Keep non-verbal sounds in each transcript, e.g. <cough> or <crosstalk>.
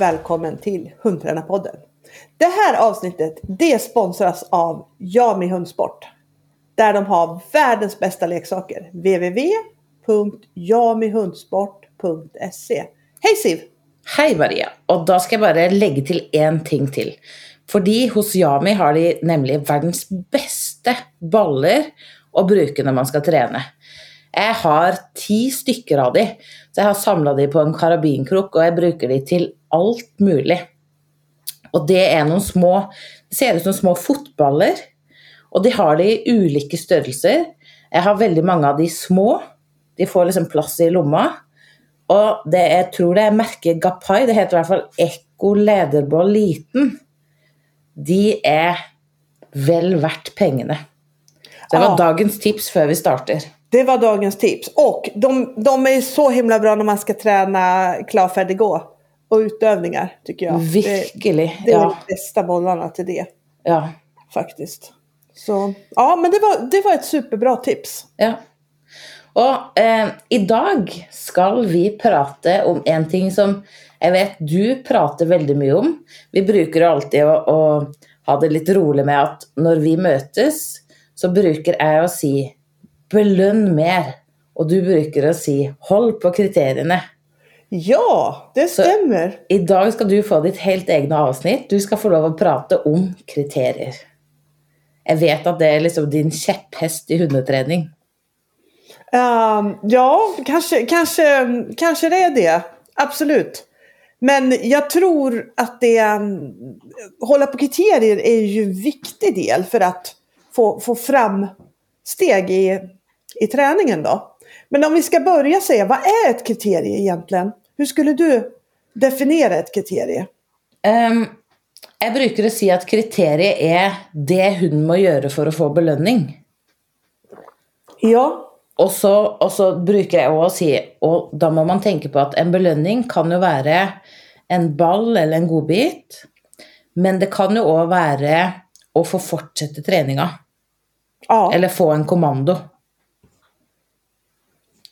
varmt välkommen till Hundtränarpodden. Det här avsnittet det sponsras av Jami Hundsport. Där de har världens bästa leksaker. www.jamihundsport.se Hej Siv! Hej Maria! Och då ska jag bara lägga till en ting till. För hos Jami har de nämligen världens bästa bollar att bruka när man ska träna. Jag har tio stycken av dem. Så jag har samlat dem på en karabinkrok och jag brukar dem till allt möjligt. Och det är några små, det ser ut som små fotbollar. Och de har det i olika storlekar. Jag har väldigt många av de små. De får liksom plats i lomma. Och det jag tror det är märket Gapai, det heter i alla fall Echo Lederboll Liten. De är väl värt pengarna. Det var ja. dagens tips för vi startar. Det var dagens tips. Och de, de är så himla bra när man ska träna klar, färdig, gå. Och utövningar tycker jag. Verkligen. Det, det är ja. de bästa bollarna till det. Ja. Faktiskt. Så ja, men det var, det var ett superbra tips. Ja. Och eh, idag ska vi prata om en ting som jag vet du pratar väldigt mycket om. Vi brukar alltid att, att ha det lite roligt med att när vi mötes så brukar jag att säga belön mer. Och du brukar att säga håll på kriterierna. Ja, det stämmer. Så idag ska du få ditt helt egna avsnitt. Du ska få lov att prata om kriterier. Jag vet att det är liksom din käpphäst i hundträning. Um, ja, kanske, kanske, kanske det är det. Absolut. Men jag tror att det, um, hålla på kriterier är ju en viktig del för att få, få fram steg i, i träningen då. Men om vi ska börja säga, vad är ett kriterie egentligen? Hur skulle du definiera ett kriterie? Um, jag brukar säga att kriteriet är det hon måste göra för att få belöning. Ja. Och så, och så brukar jag också säga, och då måste man tänka på att en belöning kan ju vara en ball eller en godbit. Men det kan ju också vara att få fortsätta träningen. Ja. Eller få en kommando.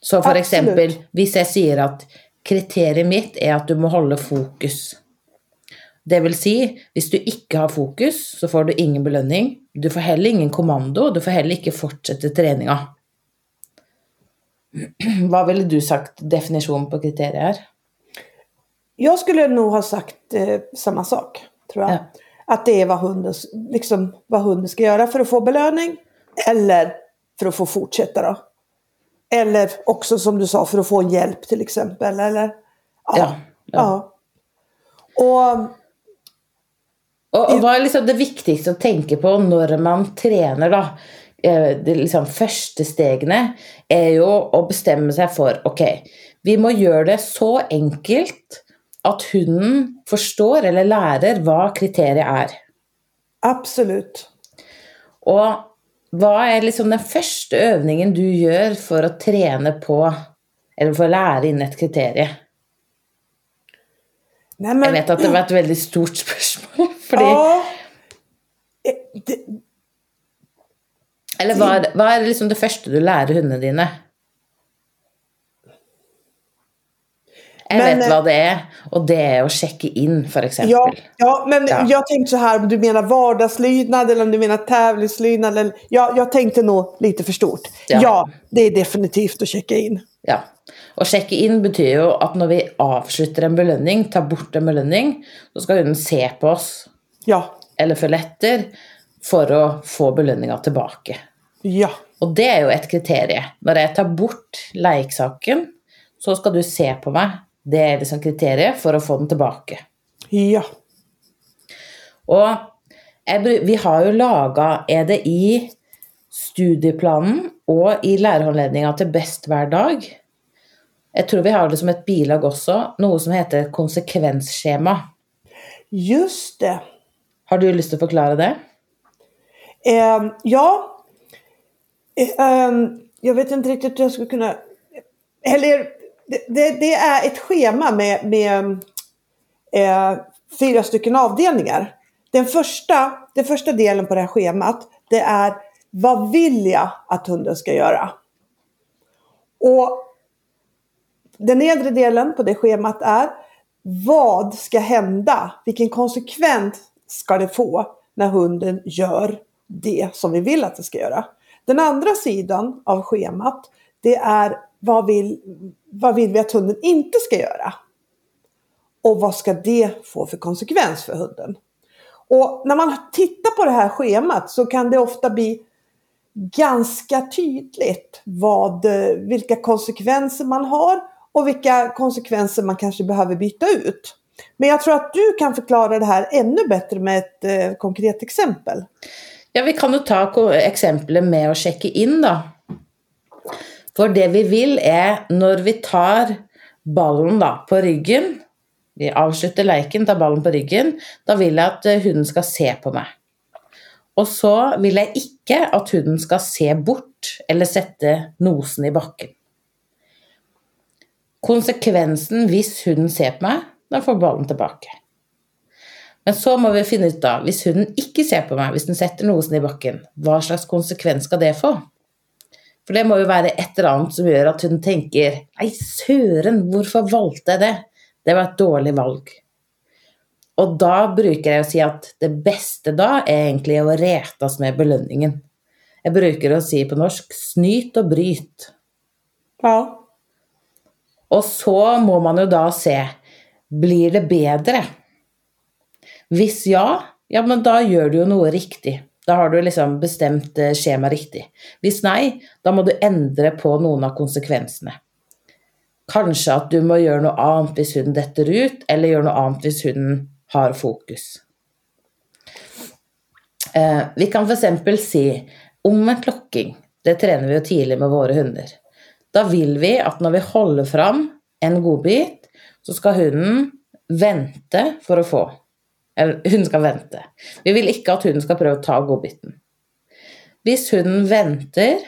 Så för Absolut. exempel, om jag säger att kriteriet mitt är att du måste hålla fokus. Det vill säga, om du inte har fokus så får du ingen belöning. Du får heller ingen kommando, du får heller inte fortsätta träningen. <clears throat> Vad ville du sagt definition på kriterier? Jag skulle nog ha sagt eh, samma sak, tror jag. Ja. Att det är vad hunden, liksom, vad hunden ska göra för att få belöning eller för att få fortsätta då. Eller också som du sa för att få hjälp till exempel. Eller, ja. ja, ja. Och, och, och vad är liksom det viktigaste att tänka på när man tränar då? Eh, det liksom första steget är ju att bestämma sig för, okej, okay, vi måste göra det så enkelt att hunden förstår eller lär vad kriteriet är. Absolut. Och vad är liksom den första övningen du gör för att träna på, eller för att lära in ett kriterium? Nej, men, jag vet att det var ett väldigt stort <laughs> spörsmål. För ja, det, eller vad är, vad är liksom det första du lär hundarna dina? Jag men, vet vad det är. Och det är att checka in för exempel. Ja, ja men ja. jag tänkte så här, om du menar vardagslydnad eller om du menar tävlingslydnad. Eller, ja, jag tänkte nog lite för stort. Ja. ja, det är definitivt att checka in. Ja, och checka in betyder ju att när vi avslutar en belöning, tar bort en belöning, då ska hunden se på oss. Ja. Eller efter för att få belöningen tillbaka. Ja. Och det är ju ett kriterium. När jag tar bort leksaken så ska du se på mig det är liksom kriteriet för att få den tillbaka. Ja. Och vi har ju lagat, är det i studieplanen och i lärarhandledningen till Bäst hver dag. Jag tror vi har det som ett bilag också, något som heter konsekvensschema. Just det. Har du lust att förklara det? Eh, ja. Eh, jag vet inte riktigt hur jag skulle kunna... Eller det, det, är ett schema med, med eh, fyra stycken avdelningar. Den första, den första delen på det här schemat det är vad vill jag att hunden ska göra? Och den nedre delen på det schemat är vad ska hända? Vilken konsekvens ska det få när hunden gör det som vi vill att det ska göra? Den andra sidan av schemat, det är vad vill, vad vill vi att hunden inte ska göra? Och vad ska det få för konsekvens för hunden? Och när man tittar på det här schemat så kan det ofta bli ganska tydligt vad, vilka konsekvenser man har och vilka konsekvenser man kanske behöver byta ut. Men jag tror att du kan förklara det här ännu bättre med ett eh, konkret exempel. Ja, vi kan ju ta exemplet med att checka in då. För det vi vill är när vi tar bollen da, på ryggen, vi avslutar leken, tar bollen på ryggen, då vill jag att eh, hunden ska se på mig. Och så vill jag inte att hunden ska se bort eller sätta nosen i bakken. Konsekvensen om hunden ser på mig, da får bollen tillbaka. Men så må vi finne ut, da, hvis hunden ikke ser på meg, hvis den setter nosen i bakken, hva slags konsekvens skal det få? For det må jo være et eller annet som gjør at hun tenker Nei, søren, hvorfor valgte jeg det? Det var et dårlig valg. Og da bruker jeg å si at det beste da er egentlig å retas med belønningen. Jeg bruker å si på norsk 'snyt og bryt'. Ja. Og så må man jo da se blir det bedre Hvis ja, ja, men da gjør du jo noe riktig. Da har du liksom bestemt eh, skjemaet riktig. Hvis nei, da må du endre på noen av konsekvensene. Kanskje at du må gjøre noe annet hvis hunden detter ut, eller gjøre noe annet hvis hunden har fokus. Eh, vi kan f.eks. si omvendt lokking. Det trener vi jo tidlig med våre hunder. Da vil vi at når vi holder fram en godbit, så skal hunden vente for å få. Eller hun skal vente. Vi vil ikke at hunden skal prøve å ta godbiten. Hvis hunden venter,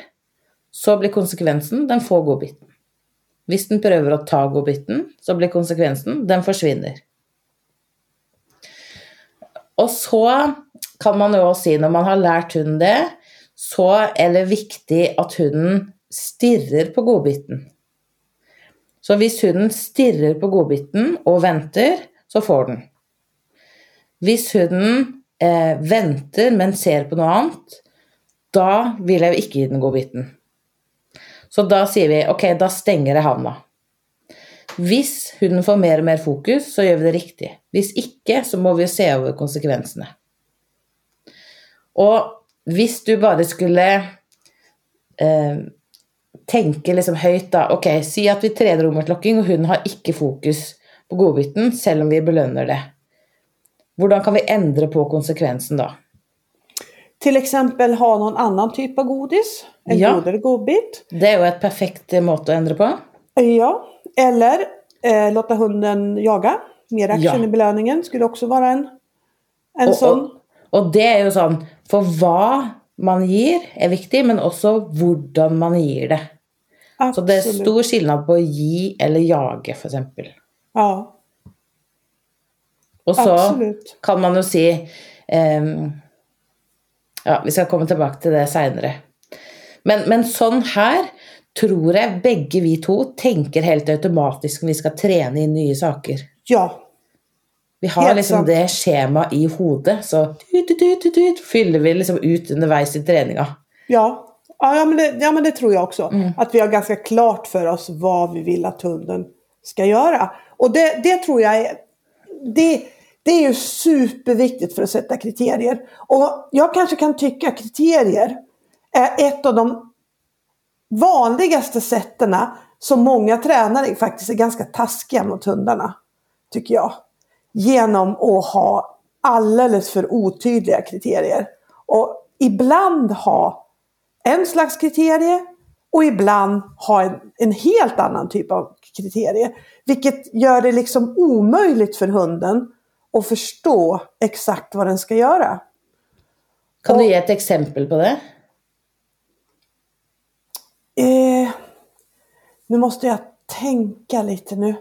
så blir konsekvensen den får godbiten. Hvis den prøver å ta godbiten, så blir konsekvensen den forsvinner. Og så kan man jo også si, når man har lært hunden det, så er det viktig at hunden stirrer på godbiten. Så hvis hunden stirrer på godbiten og venter, så får den. Hvis hunden eh, venter, men ser på noe annet, da vil jeg jo ikke gi den godbiten. Så da sier vi ok, da stenger jeg havna. Hvis hunden får mer og mer fokus, så gjør vi det riktig. Hvis ikke, så må vi jo se over konsekvensene. Og hvis du bare skulle eh, tenke liksom høyt, da Ok, si at vi trener romertlokking, og hunden har ikke fokus på godbiten, selv om vi belønner det. Hur kan vi ändra på konsekvensen då? Till exempel ha någon annan typ av godis. En ja. godare godbit. Det är ju ett perfekt mått att ändra på. Ja, eller eh, låta hunden jaga. Mer action ja. i belöningen skulle också vara en, en och, sån. Och, och det är ju sån, för vad man ger är viktigt men också hur man ger det. Absolut. Så det är stor skillnad på att ge eller jaga för exempel. Ja. Och så Absolut. kan man ju si um, Ja, vi ska komma tillbaka till det senare. Men, men sånn her tror jag bägge vi två tänker helt automatiskt när vi ska träna in nya saker. Ja. Vi har helt liksom sant. det schemaet i huvudet, så tut, tut, tut, tut, fyller vi liksom ut underveis i träningen. Ja. Ja, men det, ja, men det tror jag också. Mm. Att vi har ganska klart för oss vad vi vill att hunden ska göra. Och det, det tror jag är... Det, det är ju superviktigt för att sätta kriterier. Och jag kanske kan tycka att kriterier är ett av de vanligaste sätten som många tränare faktiskt är ganska taskiga mot hundarna. Tycker jag. Genom att ha alldeles för otydliga kriterier. Och ibland ha en slags kriterie och ibland ha en, en helt annan typ av kriterie. Vilket gör det liksom omöjligt för hunden och förstå exakt vad den ska göra. Kan du ge ett exempel på det? Eh, nu måste jag tänka lite nu.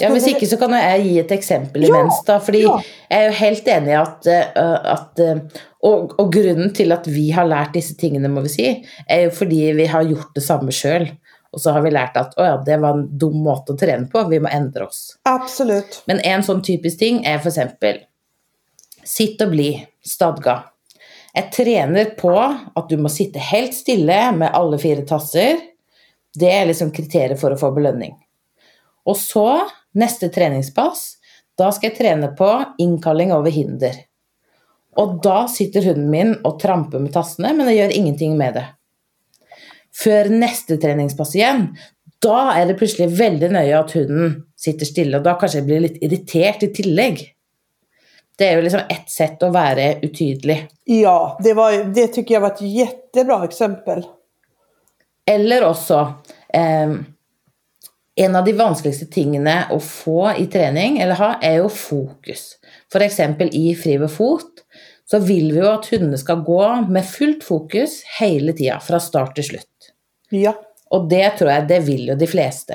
Ja, Hvis ikke så kan jag ge ett exempel imens. Ja, da, fordi ja. Jeg er helt enig i at, eh, at eh, og, og, grunnen til at vi har lært disse tingene, må vi si, er jo fordi vi har gjort det samme sjøl. Og så har vi lært at å ja, det var en dum måte å trene på, vi må endre oss. Absolut. Men en sånn typisk ting er f.eks. sitt og bli, stadga. Jeg trener på at du må sitte helt stille med alle fire tasser. Det er liksom kriteriet for å få belønning. Og så, neste treningspass, da skal jeg trene på innkalling over hinder. Og da sitter hunden min og tramper med tassene, men jeg gjør ingenting med det. Før neste treningspass igjen, da er det plutselig veldig nøye at hunden sitter stille, og da kanskje jeg blir litt irritert i tillegg. Det är ju liksom ett sätt att vara utydlig. Ja, det, var, det tycker jag var ett jättebra exempel. Eller också, eh, en av de vanskeligaste tingene att få i träning, eller ha, är ju fokus. För exempel i fri ved fot, så vill vi ju att hundarna ska gå med fullt fokus hela tiden, från start till slut. Ja. Och det tror jag, det vill ju de flesta.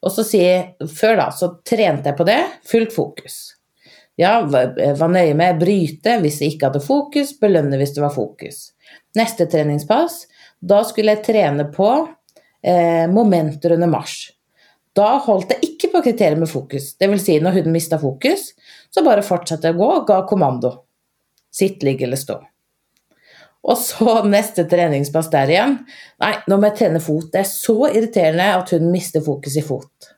Och så säger, förr då, så tränade jag på det, fullt fokus. Ja, var nøye med å bryte hvis jeg ikke hadde fokus, belønne hvis det var fokus. Neste treningspass, da skulle jeg trene på eh, momenter under marsj. Da holdt jeg ikke på kriteriet med fokus. Det vill si, når hunden mista fokus, så bare fortsatte jeg å gå og ga kommando. Sitt, ligg eller stå. Og så <laughs> neste treningspass der igjen. Nei, nå må jeg trene fot. Det er så irriterende at hon mister fokus i fot.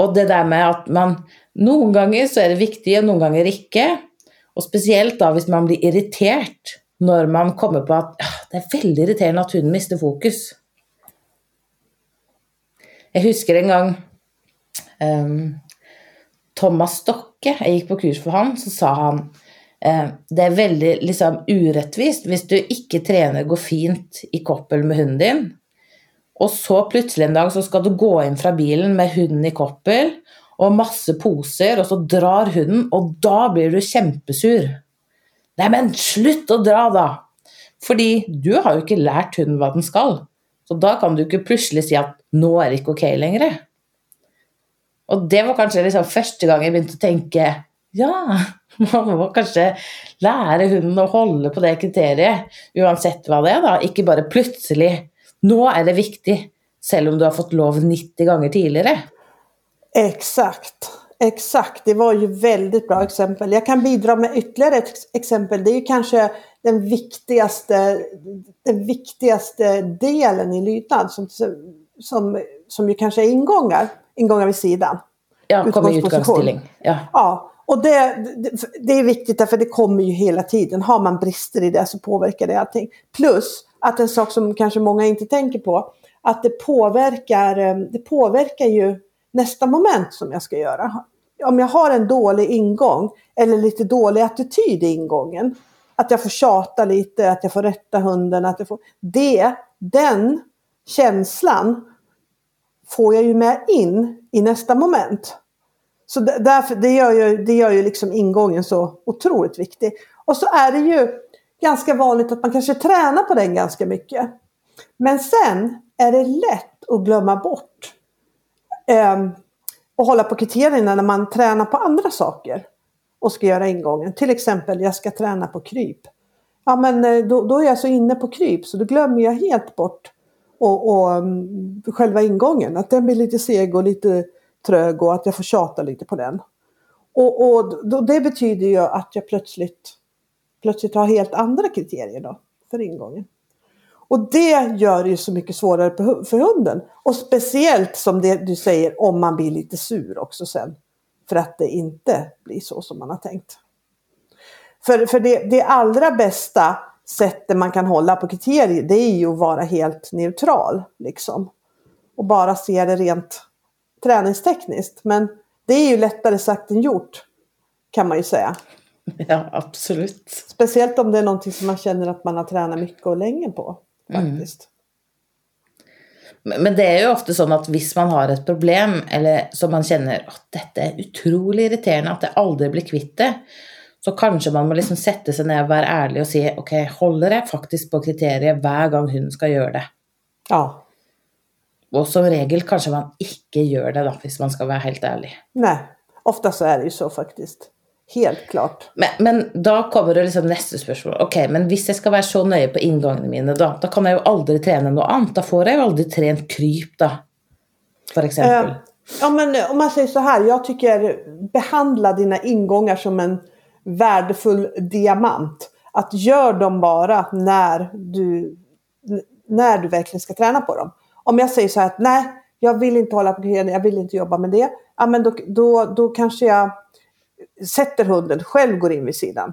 Og det der med at man Noen ganger så er det viktig, og noen ganger ikke. Og spesielt da hvis man blir irritert når man kommer på at ah, det er veldig irriterende at hunden mister fokus. Jeg husker en gang um, Thomas Stokke, jeg gikk på kurs for han, så sa han Eh, det er veldig liksom, urettvist hvis du ikke trener går fint i koppel med hunden din, og så plutselig en dag så skal du gå inn fra bilen med hunden i koppel, og masse poser, og så drar hunden, og da blir du kjempesur. Neimen, slutt å dra, da! Fordi du har jo ikke lært hunden hva den skal. Så da kan du ikke plutselig si at 'nå er det ikke ok lenger'. Og det var kanskje liksom første gang jeg begynte å tenke ja, <laughs> man må kanskje lære hunden å holde på det kriteriet, uansett hva det er, da. Ikke bare plutselig 'nå er det viktig', selv om du har fått lov 90 ganger tidligere. Exakt. Exakt, det var ju väldigt bra exempel. Jag kan bidra med ytterligare ett exempel. Det är ju kanske den viktigaste, den viktigaste delen i lydnad som, som, som ju kanske är ingångar, ingångar vid sidan. Ja, kommer utgångsstilling. Ja. ja, och det, det, det, är viktigt därför det kommer ju hela tiden. Har man brister i det så påverkar det allting. Plus att en sak som kanske många inte tänker på, att det påverkar, eh, det påverkar ju nästa moment som jag ska göra. Om jag har en dålig ingång eller lite dålig attityd i ingången. Att jag får tjata lite, att jag får rätta hunden. Att jag får, det, den känslan får jag ju med in i nästa moment. Så därför, det gör ju, det gör ju liksom ingången så otroligt viktig. Och så är det ju ganska vanligt att man kanske tränar på den ganska mycket. Men sen är det lätt att glömma bort eh, och hålla på kriterierna när man tränar på andra saker och ska göra ingången. Till exempel, jag ska träna på kryp. Ja, men eh, då, då är jag så inne på kryp så då glömmer jag helt bort och, och mm, själva ingången. Att den blir lite seg och lite trög och att jag får tjata lite på den. Och, och det betyder ju att jag plötsligt, plötsligt har helt andra kriterier då för ingången. Och det gör det ju så mycket svårare för hunden. Och speciellt som det du säger om man blir lite sur också sen. För att det inte blir så som man har tänkt. För, för det, det allra bästa sättet man kan hålla på kriterier det är ju att vara helt neutral. Liksom. Och bara se det rent träningstekniskt. Men det är ju lättare sagt än gjort. Kan man ju säga. <laughs> Ja, absolut. Speciellt om det är någonting som man känner att man har tränat mycket och länge på. Mm. faktiskt. Mm. Men det är ju ofta så att om man har ett problem, eller som man känner att detta är otroligt irriterande, att det aldrig blir kvitt det, så kanske man måste liksom sätta sig ner och vara ärlig och säga, okej, okay, håller jag faktiskt på kriteriet varje gång hon ska göra det? Ja. Och som regel kanske man inte gör det då, om man ska vara helt ärlig. Nej, ofta så är det ju så faktiskt. Helt klart. Men, men da kommer det liksom neste spørsmål. Ok, men hvis jeg skal være så nøye på inngangene mine, da, da kan jeg jo aldri trene noe annet. Da får jeg jo aldri trent kryp, da. For eksempel. Eh, ja, men om man säger så här, jag tycker behandla dina ingångar som en värdefull diamant. Att gör dem bara när du, när du verkligen ska träna på dem. Om jag säger så här att nej, jag vill inte hålla på grejen, jag vill inte jobba med det. Ja, men då, då, då kanske jag sätter hunden, själv går in vid sidan.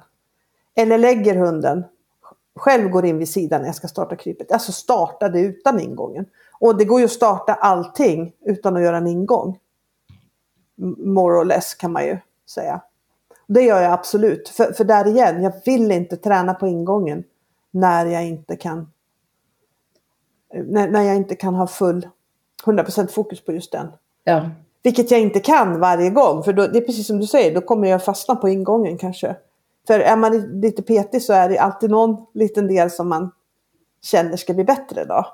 Eller lägger hunden, själv går in vid sidan när jag ska starta krypet. Alltså starta det utan ingången. Och det går ju att starta allting utan att göra en ingång. More or less kan man ju säga. Det gör jag absolut. För, för där igen, jag vill inte träna på ingången när jag inte kan när, när jag inte kan ha full 100% fokus på just den. Ja. Vilket jag inte kan varje gång. För då, det är precis som du säger, då kommer jag fastna på ingången kanske. För är man lite petig så är det alltid någon liten del som man känner ska bli bättre då.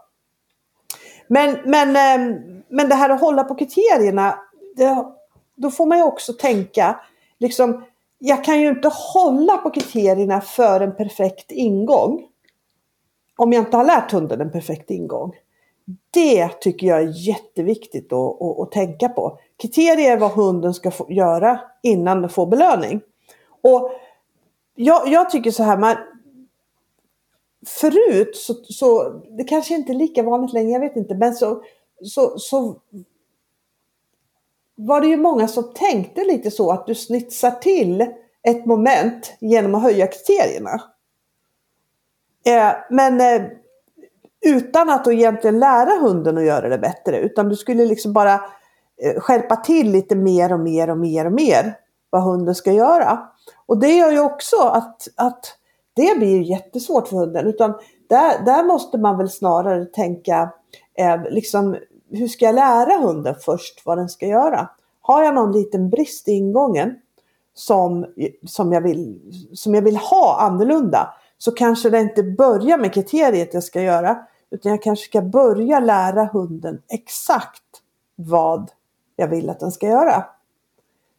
Men, men, ehm, men det här att hålla på kriterierna, det, då får man ju också tänka, liksom, jag kan ju inte hålla på kriterierna för en perfekt ingång. Om jag inte har lärt hunden en perfekt ingång. Det tycker jag är jätteviktigt att, att, att tänka på. Kriterier är vad hunden ska få göra innan den får belöning. Och jag, jag tycker så här, man, förut så, så, det kanske inte är lika vanligt längre, jag vet inte, men så, så, så var det ju många som tänkte lite så att du snitsar till ett moment genom att höja kriterierna. Eh, men eh, utan att egentligen lära hunden att göra det bättre, utan du skulle liksom bara eh, skärpa till lite mer och mer och mer och mer vad hunden ska göra. Och det gör ju också att, att det blir jättesvårt för hunden. Utan där, där måste man väl snarare tänka, eh, liksom, hur ska jag lära hunden först vad den ska göra? Har jag någon liten brist i ingången som, som, jag, vill, som jag vill ha annorlunda så kanske det inte börjar med kriteriet jag ska göra utan jag kanske ska börja lära hunden exakt vad jag vill att den ska göra.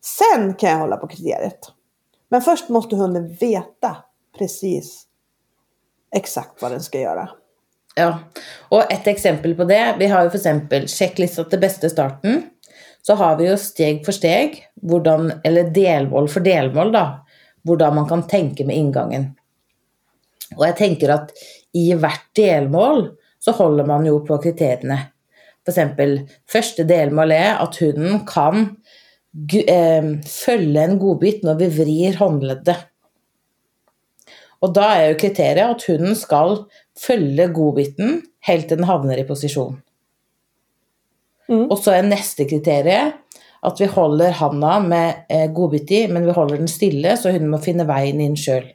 Sen kan jag hålla på kriteriet. Men först måste hunden veta precis exakt vad den ska göra. Ja, och ett exempel på det, vi har ju för exempel checklista till bästa starten. Så har vi ju steg för steg, hvordan, eller delmål för delmål då, hur man kan tänka med ingången. Och jag tänker att i vart delmål så håller man ju på kriterierna. För exempel, första delmålet är att hunden kan eh, följa en godbit när vi vrider håndleddet. Og da er jo kriteriet at hunden skal følge godbiten helt til den havner i posisjon. Mm. Og så er neste kriteriet at vi holder handa med eh, godbit i, men vi holder den stille, så hunden må finne veien inn sjøl.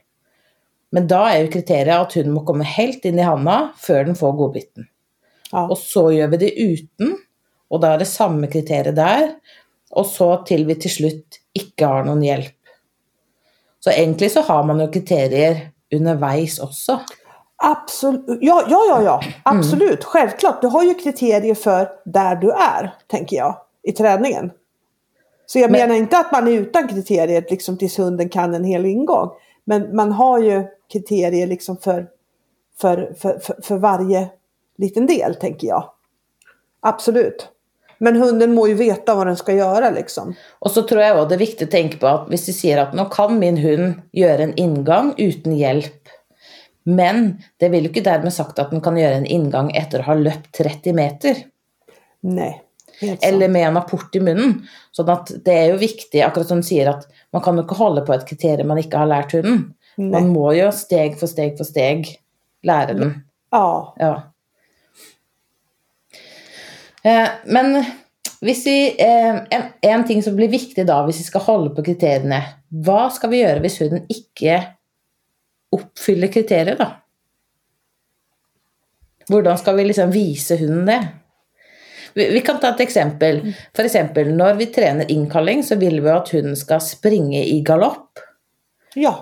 Men da er jo kriteriet at hunden må komme helt inn i handa før den får godbiten. Ja. Og så gjør vi det uten, og da er det samme kriteriet der. Og så til vi til slutt ikke har noen hjelp. Så egentlig så har man jo kriterier underveis också? Absolut, ja, ja, ja, ja. absolut, mm. självklart. Du har ju kriterier för där du är, tänker jag, i träningen. Så jag men, menar inte att man är utan kriterier liksom tills hunden kan en hel ingång. Men man har ju kriterier liksom för, för, för, för, för varje liten del, tänker jag. Absolut. Men hunden må ju veta vad den ska göra liksom. Och så tror jag också det är viktigt att tänka på att om du säger att nu kan min hund göra en ingång utan hjälp. Men det vill ju inte därmed sagt att den kan göra en ingång efter att ha löpt 30 meter. Nej. Eller med en apport i munnen. Så det är ju viktigt, akkurat som du säger, att man kan inte hålla på ett kriterium man inte har lärt hunden. Nej. Man må ju steg för steg för steg lära den. Ja. ja. Eh, men hvis vi, eh, en, en, ting som blir viktig da, hvis vi skal holde på kriteriene, hva skal vi gjøre hvis hunden ikke oppfyller kriteriet, da? Hvordan skal vi liksom vise hunden det? Vi, vi kan ta et eksempel. For eksempel, når vi trener innkalling, så vil vi at hunden skal springe i galopp. Ja.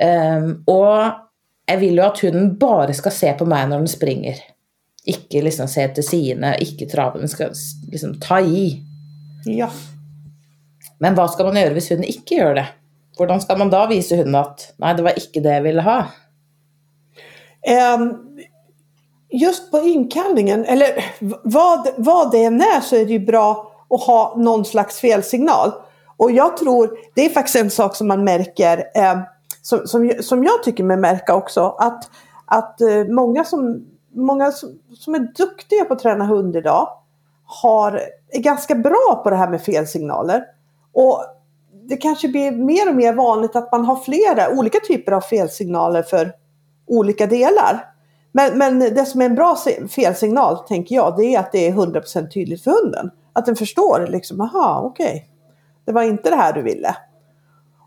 Um, og jeg vil jo at hunden bare skal se på meg når den springer. Ikke liksom se til sidene, ikke trave, men skal liksom ta i. Ja. Men hva skal man gjøre hvis hunden ikke gjør det? Hvordan skal man da vise hunden at nei, det var ikke det jeg ville ha? Ehm, just på inkallningen, eller vad, vad det än är så är det ju bra att ha någon slags felsignal. Och jag tror, det är faktiskt en sak som man märker, eh, som, som, som jag tycker mig märka också, att, att eh, många, som, många som, som är duktiga på att träna hund idag har, är ganska bra på det här med felsignaler. Och det kanske blir mer och mer vanligt att man har flera olika typer av felsignaler för olika delar. Men, men det som är en bra felsignal, tänker jag, det är att det är 100% tydligt för hunden. Att den förstår liksom, aha, okej. Okay. Det var inte det här du ville.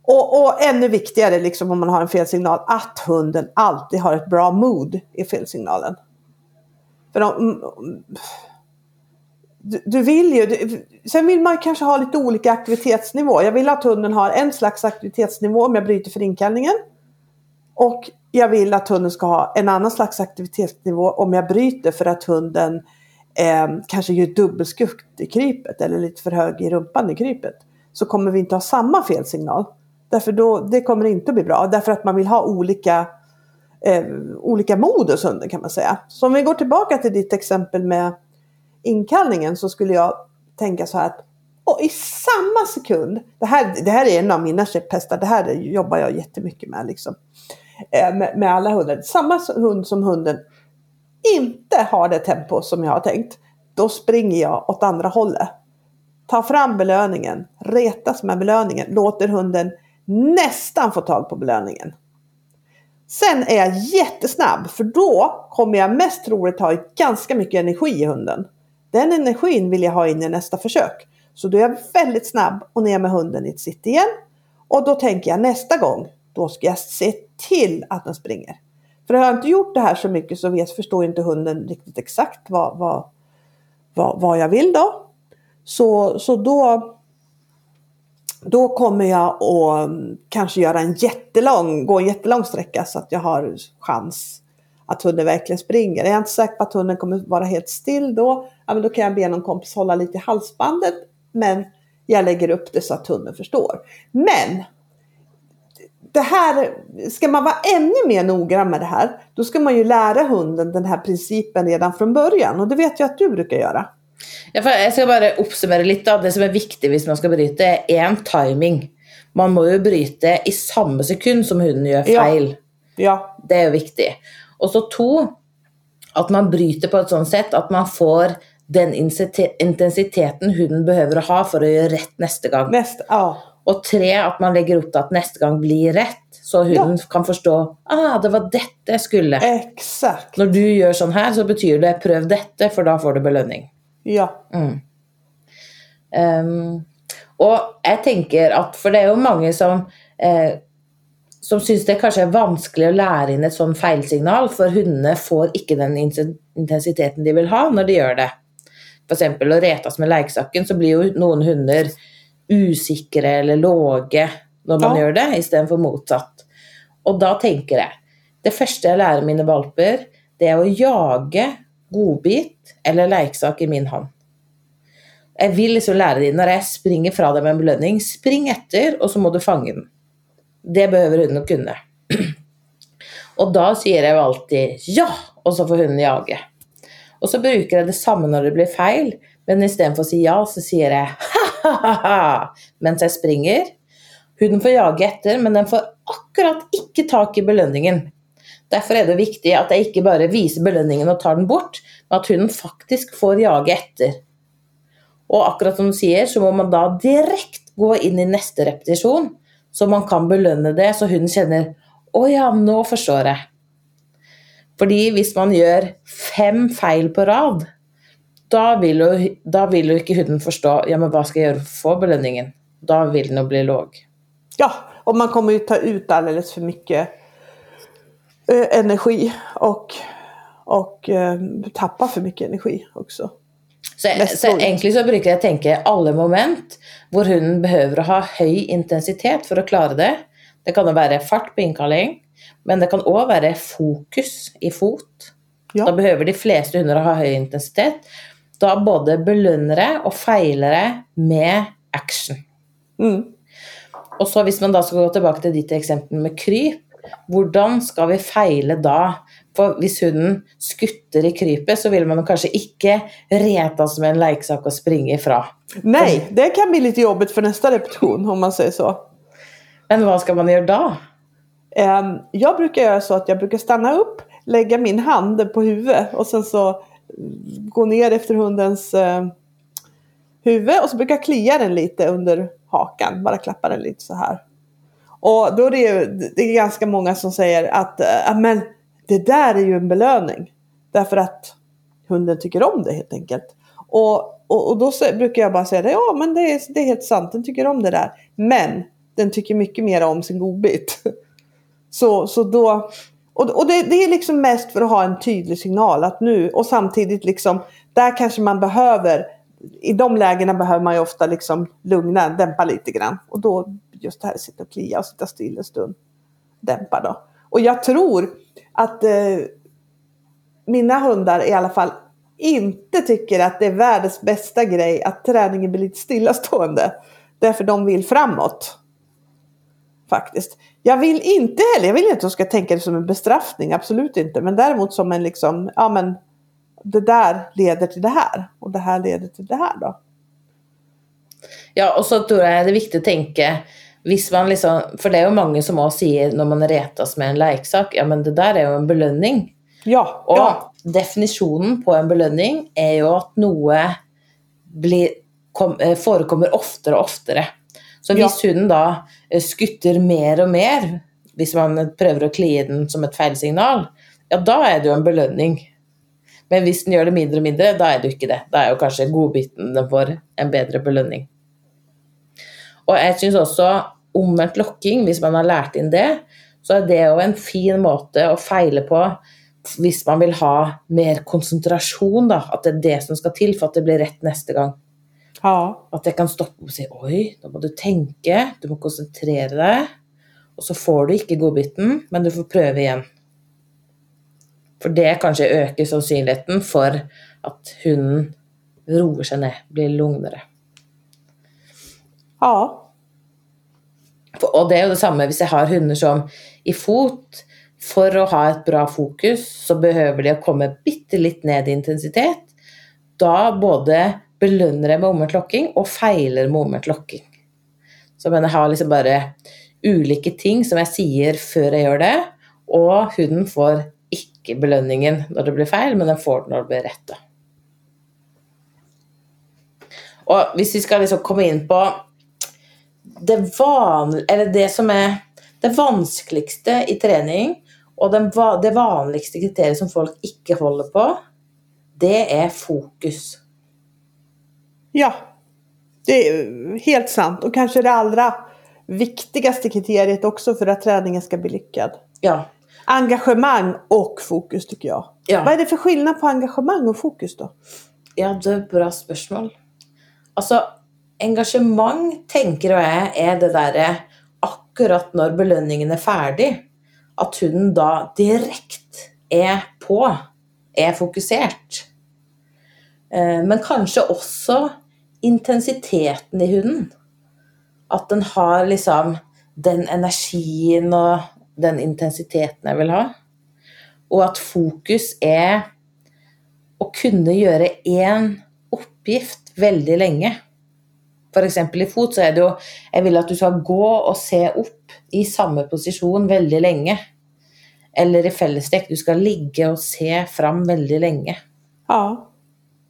Och, och ännu viktigare, liksom, om man har en felsignal, att hunden alltid har ett bra mood i felsignalen. För de, mm, du, du, vill ju, du, sen vill man kanske ha lite olika aktivitetsnivå. Jag vill att hunden har en slags aktivitetsnivå om jag bryter för inkallningen. Och jag vill att hunden ska ha en annan slags aktivitetsnivå om jag bryter för att hunden eh, kanske gör dubbelskutt i krypet eller lite för hög i rumpan i krypet. Så kommer vi inte ha samma felsignal. Därför då, det kommer inte att bli bra. Därför att man vill ha olika, eh, olika mod hos hunden kan man säga. Så om vi går tillbaka till ditt exempel med inkallningen så skulle jag tänka så här att och i samma sekund, det här, det här är en av mina käpphästar, det här jobbar jag jättemycket med. Liksom. Eh, Eh, med, med alla hundar. Samma hund som hunden inte har det tempo som jag har tänkt, då springer jag åt andra hållet. Ta fram belöningen, retas med belöningen, låter hunden nästan få tag på belöningen. Sen är jag jättesnabb för då kommer jag mest troligt ha ganska mycket energi i hunden. Den energin vill jag ha in i nästa försök. Så då är jag väldigt snabb och ner med hunden i ett sitt igen. Och då tänker jag nästa gång, då ska jag se till att den springer. För har jag inte gjort det här så mycket så vet, förstår inte hunden riktigt exakt vad, vad, vad, vad jag vill då. Så, så då, då kommer jag att mm, kanske göra en jättelång, gå en jättelång sträcka så att jag har chans att hunden verkligen springer. Är jag inte säker på att hunden kommer vara helt still då, ja, men då kan jag be någon kompis hålla lite i halsbandet. Men jag lägger upp det så att hunden förstår. Men det här, ska man vara ännu mer noggrann med det här, då ska man ju lära hunden den här principen redan från början. Och det vet jag att du brukar göra. Ja, jag ska bara uppsummera lite av det som är viktigt om man ska bryta. En, timing. Man måste ju bryta i samma sekund som hunden gör fel. Ja. ja. Det är viktigt. Och så två, att man bryter på ett sådant sätt att man får den intensiteten hunden behöver ha för att göra rätt nästa gång. Näst, ja. Och tre, att man lägger upp att nästa gång blir rätt. Så hunden ja. kan förstå, ah, det var detta jag skulle. Exakt. När du gör sån här så betyder det, pröv detta för då får du belöning. Ja. Mm. Um, och jag tänker att, för det är ju många som eh, som syns det kanske är vanskligt att lära in ett sånt felsignal, för hundarna får inte den intensiteten de vill ha när de gör det. För exempel att retas med leksaken så blir ju några hundar usikre eller låga när man ja. gör det, istället för motsatt. Och då tänker jag, det första jag lär mina valper, det är att jaga godbit eller leksak i min hand. Jag vill liksom lära dig, när jag springer från dig med en belöning, spring efter och så måste du fånga den. Det behöver hunden kunna. Och då säger jag alltid ja, och så får hunden jaga. Och så brukar jag detsamma när det blir fel, men istället för att säga ja så säger jag <laughs> mens jag springer. Hunden får jaga efter, men den får akkurat inte tag i belöningen. Därför är det viktigt att jag inte bara visar belöningen och tar den bort, men att hunden faktiskt får jaga efter. Och akkurat som du säger så måste man då direkt gå in i nästa repetition, så man kan belöna det så hunden känner Å ja, nu förstår jag. För om man gör fem fel på rad, då vill, ju, då vill ju inte hunden förstå ja, men vad ska jag göra för att få belöningen. Då vill den bli låg. Ja, och man kommer ju ta ut alldeles för mycket eh, energi och, och eh, tappa för mycket energi också. Så, så egentligen så brukar jag tänka alla moment där hunden behöver ha hög intensitet för att klara det. Det kan vara fart på inkalling, men det kan också vara fokus i fot. Ja. Då behöver de flesta hundar ha hög intensitet da både belønnere og feilere med action. Mm. Og så hvis man da skal gå tilbake til ditt eksempel med kryp, hvordan skal vi feile da? For hvis hunden skutter i krypet, så vil man kanskje ikke reta som en leiksak og springe ifra. Nej, det kan bli lite jobbigt för nästa repetition om man säger så. Men hva skal man da? Ehm, Jag brukar göra så att jag brukar stanna upp, lägga min hand på huvudet och sen så gå ner efter hundens eh, huvud och så brukar jag klia den lite under hakan, bara klappa den lite så här. Och då är det, ju, det är ganska många som säger att äh, men det där är ju en belöning. Därför att hunden tycker om det helt enkelt. Och, och, och då så, brukar jag bara säga det, ja men det är, det är helt sant, den tycker om det där. Men den tycker mycket mer om sin godbit. <laughs> Så, så då, och, och det, det är liksom mest för att ha en tydlig signal att nu och samtidigt liksom där kanske man behöver i de lägena behöver man ju ofta liksom lugna, dämpa lite grann. Och då just det här sitta och klia och sitta still en stund. Dämpa då. Och jag tror att eh, mina hundar i alla fall inte tycker att det är världens bästa grej att träningen blir lite stillastående. Därför de vill framåt. Faktiskt. Jag vill inte heller, jag vill inte att de ska tänka det som en bestraffning, absolut inte. Men däremot som en liksom, ja men det där leder till det här och det här leder till det här då. Ja, og så tror jeg det er viktig å tenke hvis man liksom, For det er jo mange som også sier når man retas med en leiksak, ja, men det der er jo en belønning. Ja, Og ja. definisjonen på en belønning er jo at noe blir, kom, eh, forekommer oftere og oftere. Så hvis hunden da eh, skutter mer og mer, hvis man prøver å klie den som et feilsignal, ja, da er det jo en belønning. Men hvis den gjør det mindre og mindre, da er det jo ikke det. Da er jo kanskje godbiten den får en bedre belønning. Og jeg syns også omvendt lokking, hvis man har lært inn det, så er det jo en fin måte å feile på hvis man vil ha mer konsentrasjon, da. At det er det som skal til for at det blir rett neste gang. Ja. At jeg kan stoppe og si oi, nå må du tenke, du må konsentrere deg. Og så får du ikke godbiten, men du får prøve igjen. For det kanskje øker sannsynligheten for at hunden roer seg ned, blir lugnere. Ja. For, og det er jo det samme hvis jeg har hunder som i fot. For å ha et bra fokus, så behøver de å komme bitte litt ned i intensitet. Da både belønner jeg med omvendt lokking og feiler med omvendt lokking. Så men jeg har liksom bare ulike ting som jeg sier før jeg gjør det, og hunden får ikke belønningen når det blir feil, men den får den når det blir rett. Og hvis vi skal liksom komme inn på det, van, eller det som er det vanskeligste i trening, og det vanligste kriteriet som folk ikke holder på, det er fokus. Ja, det är helt sant. Och kanske det allra viktigaste kriteriet också för att träningen ska bli lyckad. Ja. Engagemang och fokus tycker jag. Ja. Vad är det för skillnad på engagemang och fokus då? Ja, det er et bra spørsmål. Altså, engasjement, tenker jeg, er det derre akkurat når belønningen er ferdig, at hunden da direkte er på, er fokusert. Eh, Men kanskje også intensiteten i hunden. At den har liksom den energien og den intensiteten jeg vil ha. Og at fokus er å kunne gjøre én oppgift veldig lenge. F.eks. i fot så er det jo Jeg vil at du skal gå og se opp i samme posisjon veldig lenge. Eller i fellesdekk, du skal ligge og se fram veldig lenge. Ja.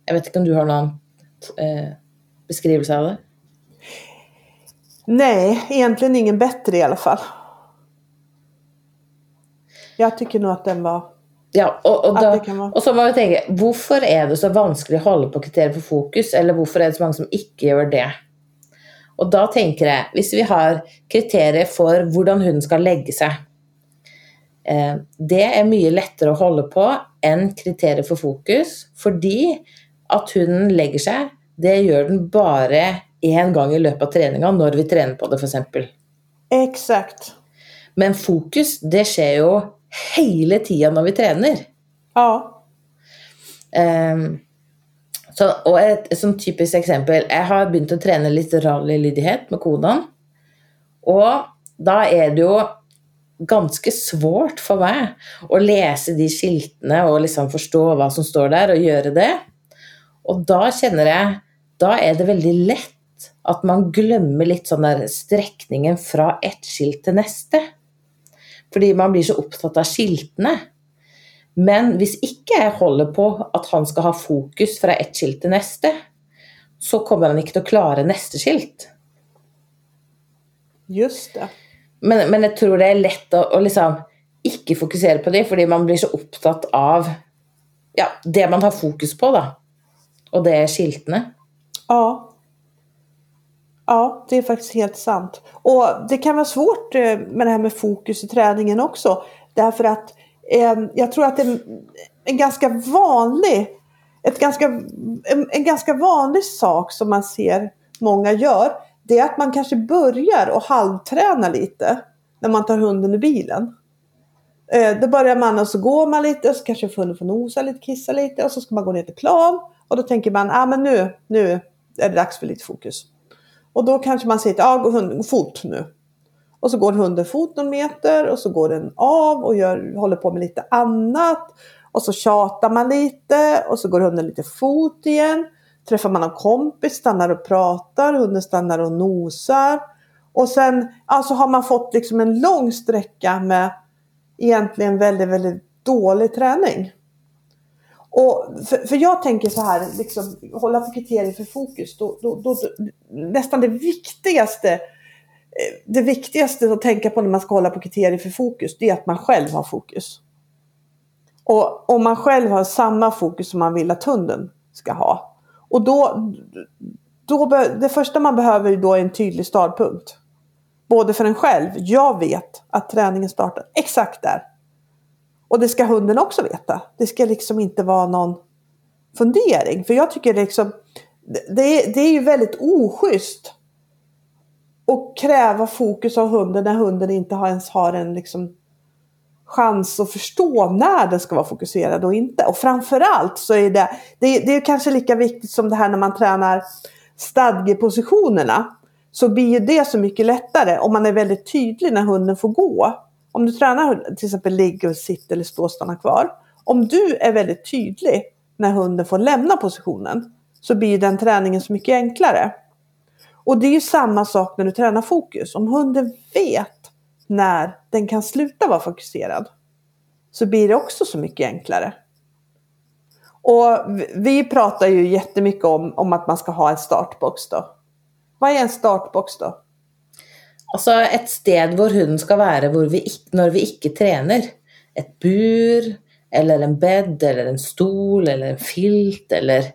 Jeg vet ikke om du har noen eh, beskrivelse av det? Nej, egentligen ingen bättre i alla fall. Jag tycker nog att den var... Ja, det kan være. og så må vi tenke, hvorfor er det så vanskelig å holde på kriterier for fokus, eller hvorfor er det så mange som ikke gjør det? Og da tenker jeg, hvis vi har kriterier for hvordan hunden skal legge seg, eh, det er mye lettere å holde på enn kriterier for fokus, fordi at hunden legger seg, det gjør den bare én gang i løpet av treninga, når vi trener på det, f.eks. Exakt. Men fokus, det skjer jo hele tida når vi trener. Ja. Ehm, så, og et, et sånn typisk eksempel Jeg har begynt å trene litt rallylydighet med kodaen. Og da er det jo ganske svårt for meg å lese de skiltene og liksom forstå hva som står der, og gjøre det. Og da kjenner jeg Da er det veldig lett at man glemmer litt sånn der strekningen fra ett skilt til neste. Fordi man blir så opptatt av skiltene. Men hvis ikke jeg holder på at han skal ha fokus fra ett skilt til neste, så kommer han ikke til å klare neste skilt. Just det. Men, men jeg tror det er lett å, å liksom ikke fokusere på det, fordi man blir så opptatt av ja, det man har fokus på, da. Och det är skyltarna. Ja. Ja, det är faktiskt helt sant. Och det kan vara svårt eh, med det här med fokus i träningen också. Därför att eh, jag tror att det är en ganska vanlig, ett ganska, en, en, ganska vanlig sak som man ser många gör. Det är att man kanske börjar och halvträna lite när man tar hunden i bilen. Eh, då börjar man och så går man lite, så kanske hunden får nosa lite, kissa lite och så ska man gå ner till plan. Och då tänker man, ah, men nu, nu är det dags för lite fokus. Och då kanske man säger, ah, gå, hund, fot nu. Och så går hunden fot någon meter och så går den av och gör, håller på med lite annat. Och så tjatar man lite och så går hunden lite fot igen. Träffar man någon kompis, stannar och pratar, hunden stannar och nosar. Och sen alltså har man fått liksom en lång sträcka med egentligen väldigt, väldigt dålig träning. Och för, för, jag tänker så här, liksom, hålla på kriterier för fokus. Då, då, då, nästan det viktigaste, eh, det viktigaste att tänka på när man ska hålla på kriterier för fokus, det är att man själv har fokus. Och om man själv har samma fokus som man vill att hunden ska ha. Och då, då det första man behöver då är en tydlig startpunkt. Både för en själv, jag vet att träningen startar exakt där. Och det ska hunden också veta. Det ska liksom inte vara någon fundering. För jag tycker liksom, det är, det är ju väldigt oschysst att kräva fokus av hunden när hunden inte ens har en liksom chans att förstå när den ska vara fokuserad och inte. Och framförallt så är det, det, det är kanske lika viktigt som det här när man tränar stadgepositionerna. Så blir ju det så mycket lättare om man är väldigt tydlig när hunden får gå. Om du tränar till exempel ligg och sitt eller stå och stanna kvar. Om du är väldigt tydlig när hunden får lämna positionen så blir den träningen så mycket enklare. Och det är ju samma sak när du tränar fokus. Om hunden vet när den kan sluta vara fokuserad så blir det också så mycket enklare. Och vi pratar ju jättemycket om, om att man ska ha en startbox då. Vad är en startbox då? Altså et sted hvor hunden skal være vi, når vi ikke trener. Et bur, eller en bed, eller en stol, eller en filt, eller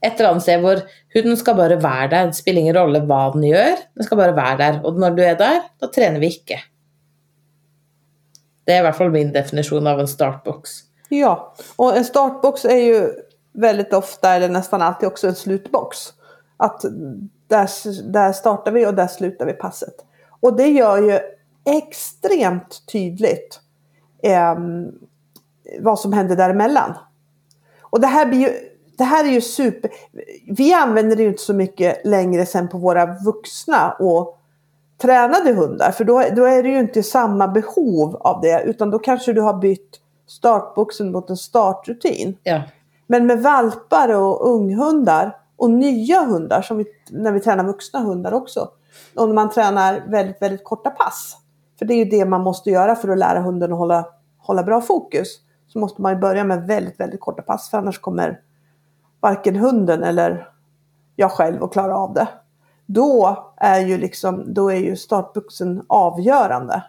et eller annet sted hvor hunden skal bare være der. Det spiller ingen rolle hva den gjør, den skal bare være der. Og når du er der, da trener vi ikke. Det är i alla fall min definition av en startbox. Ja, och en startbox är ju väldigt ofta, eller nästan alltid också en slutbox. Att där, där startar vi och där slutar vi passet. Och det gör ju extremt tydligt eh, vad som händer däremellan. Och det här blir ju det här är ju super... Vi använder det ju inte så mycket längre sen på våra vuxna och tränade hundar. För då, då är det ju inte samma behov av det. Utan då kanske du har bytt startboxen mot en startrutin. Ja. Men med valpar och unghundar och nya hundar, som vi, när vi tränar vuxna hundar också om man tränar väldigt, väldigt korta pass. För det är ju det man måste göra för att lära hunden att hålla, hålla bra fokus. Så måste man ju börja med väldigt, väldigt korta pass för annars kommer varken hunden eller jag själv att klara av det. Då är ju, liksom, då är ju startbuxen avgörande.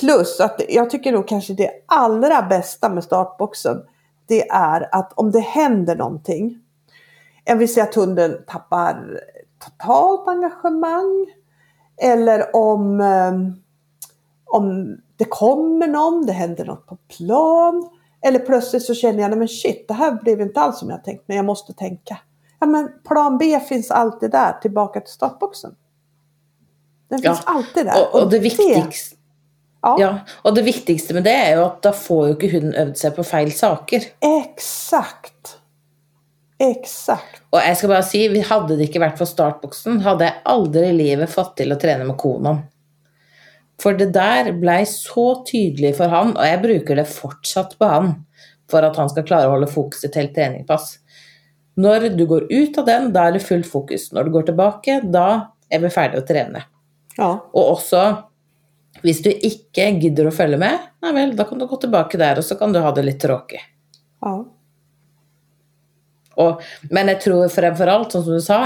Plus att jag tycker nog kanske det allra bästa med startboxen det är att om det händer någonting. Om vi säger att hunden tappar totalt engagemang. Eller om, ehm, om det kommer någon, det händer något på plan. Eller plötsligt så känner jag, men shit, det här blev inte alls som jag tänkt, men jag måste tänka. Ja men plan B finns alltid där, tillbaka till startboxen. Den finns ja. alltid där. Och, och det viktigaste Ja. ja. och det viktigaste med det är ju att då får ju inte hunden övt sig på fel saker. Exakt. Exakt. Og jeg skal bare si, Hadde det ikke vært for startboksen, hadde jeg aldri i livet fått til å trene med konaen. For det der blei så tydelig for han, og jeg bruker det fortsatt på han, for at han skal klare å holde fokuset til et treningpass. Når du går ut av den, da er det fullt fokus. Når du går tilbake, da er vi ferdige å trene. Ja. Og også hvis du ikke gidder å følge med, nei vel, da kan du gå tilbake der, og så kan du ha det litt tråkig. Ja. Og, men jeg tror fremfor alt, sånn som du sa,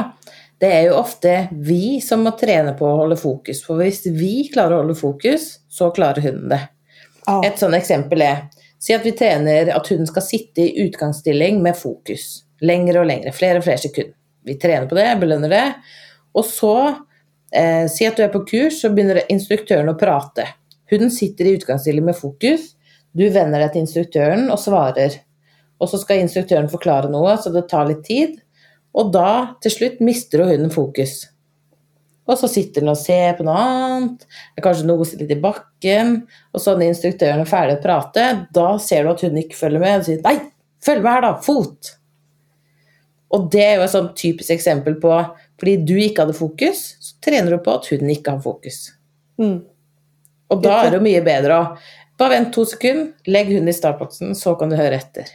det er jo ofte vi som må trene på å holde fokus. For hvis vi klarer å holde fokus, så klarer hunden det. Ja. Et sånn eksempel er Si at vi trener at hunden skal sitte i utgangsstilling med fokus. Lengre og lengre, flere og flere sekunder. Vi trener på det, belønner det. Og så, eh, si at du er på kurs, så begynner instruktøren å prate. Hunden sitter i utgangsstilling med fokus. Du venner deg til instruktøren og svarer. Og så skal instruktøren forklare noe, så det tar litt tid. Og da, til slutt, mister hunden fokus. Og så sitter den og ser på noe annet, kanskje noser litt i bakken. Og så når instruktøren er ferdig å prate, da ser du at hunden ikke følger med. Og sier 'nei, følg med her, da, fot'. Og det er jo et sånn typisk eksempel på fordi du ikke hadde fokus, så trener du på at hunden ikke har fokus. Mm. Og da er det jo mye bedre å bare vent to sekunder, legg hunden i startboksen, så kan du høre etter.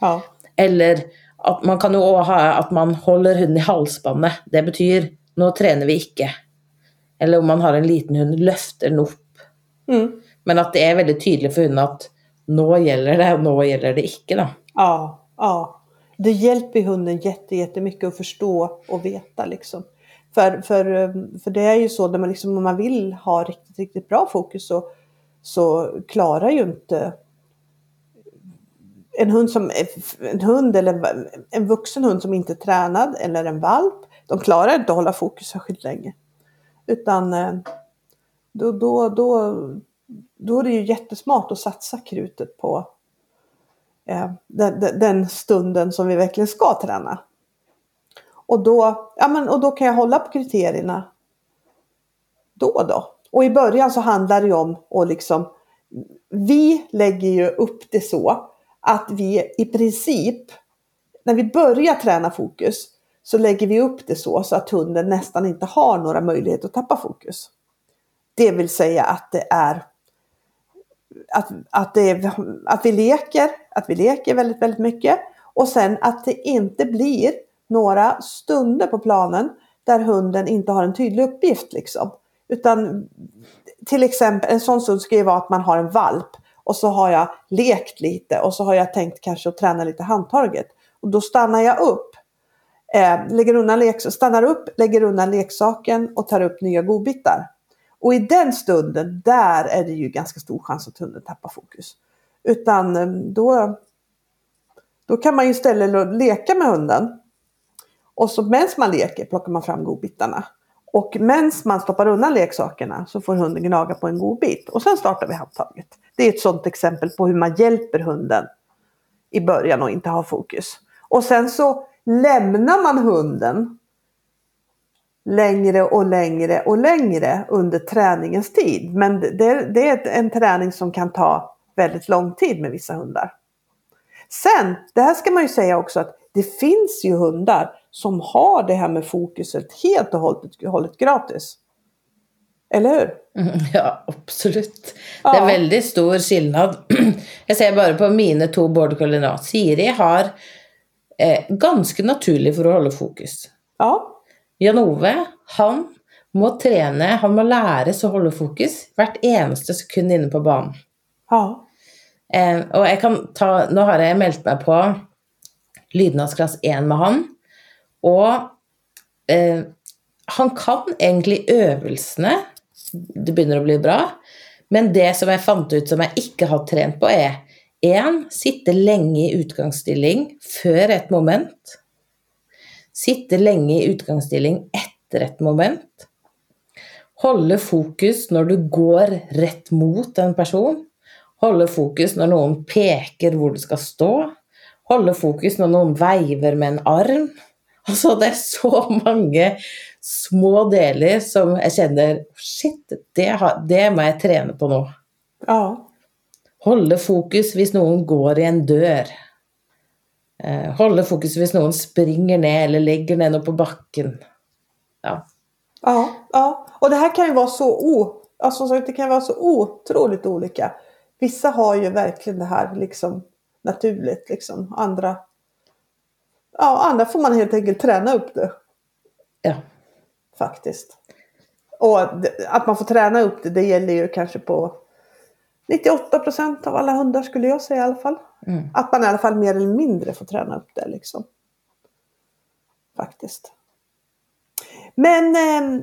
Ja. Eller at man kan jo også ha at man holder hunden i halsbåndet. Det betyr nå trener vi ikke. Eller om man har en liten hund, løfter den opp. Mm. Men at det är väldigt tydligt för hunden att nå gäller det och nå gäller det inte. Då. Ja, ja. Det hjälper hunden jätte, jättemycket att förstå och veta liksom. För, för, för det är ju så när man liksom, om man vill ha riktigt, riktigt bra fokus så, så klarar ju inte en hund, som, en hund eller en- en vuxen hund som inte är tränad eller en valp, de klarar inte att hålla fokus särskilt länge. Utan eh, då, då, då, då är det ju jättesmart att satsa krutet på eh, den, den- den stunden som vi verkligen ska träna. Och då, ja, men, och då kan jag hålla på kriterierna då och då. Och i början så handlar det ju om att liksom, vi lägger ju upp det så att vi i princip, när vi börjar träna fokus, så lägger vi upp det så, så att hunden nästan inte har några möjligheter att tappa fokus. Det vill säga att det är att, att, det att vi leker, att vi leker väldigt, väldigt mycket. Och sen att det inte blir några stunder på planen där hunden inte har en tydlig uppgift. Liksom. Utan till exempel en sån stund ska ju vara att man har en valp och så har jag lekt lite och så har jag tänkt kanske att träna lite handtaget. Och då stannar jag upp, eh, lägger undan stannar upp, lägger undan leksaken och tar upp nya godbitar. Och i den stunden, där är det ju ganska stor chans att hunden tappar fokus. Utan eh, då, då kan man ju istället leka med hunden. Och så medan man leker plockar man fram godbitarna. Och medan man stoppar undan leksakerna så får hunden gnaga på en godbit. Och sen startar vi handtaget. Det är ett sådant exempel på hur man hjälper hunden i början och inte har fokus. Och sen så lämnar man hunden längre och längre och längre under träningens tid. Men det, det är en träning som kan ta väldigt lång tid med vissa hundar. Sen, det här ska man ju säga också att det finns ju hundar som har det här med fokuset helt och hållet, hållet gratis. Eller hur? Mm, Ja, absolut. Ja. Det är väldigt stor skillnad. <clears throat> Jag ser bara på mina två border collie nu. Siri har eh, ganska naturligt för att hålla fokus. Ja, Jan Ove, han må trene, han må lære seg å holde fokus eneste sekund inne på banen. ja, Eh, og jeg kan ta, nå har jeg meldt meg på lydnadsklasse 1 med han, og eh, han kan egentlig øvelsene, det begynner å bli bra, men det som jeg fant ut som jeg ikke har trent på er, en, sitte lenge i utgangsstilling før et moment, sitte lenge i utgangsstilling etter et moment, holde fokus når du går rett mot en person, holde fokus når noen peker hvor du skal stå, holde fokus når noen veiver med en arm. Altså, det er så mange små deler som jeg kjenner Shit, det, har, det må jeg trene på nå. ja, Holde fokus hvis noen går i en dør. Eh, Holde fokus hvis noen springer ned eller legger ned noe på bakken. Ja. ja, ja. Och det här kan ju vara så Alltså så det kan vara så otroligt olika. Vissa har ju verkligen det här liksom naturligt liksom. Andra, ja, andra får man helt enkelt träna upp det Ja. faktiskt. Och att man får träna upp det, det gäller ju kanske på 98 procent av alla hundar skulle jag säga i alla fall. Mm. Att man i alla fall mer eller mindre får träna upp det liksom. Faktiskt. Men ehm,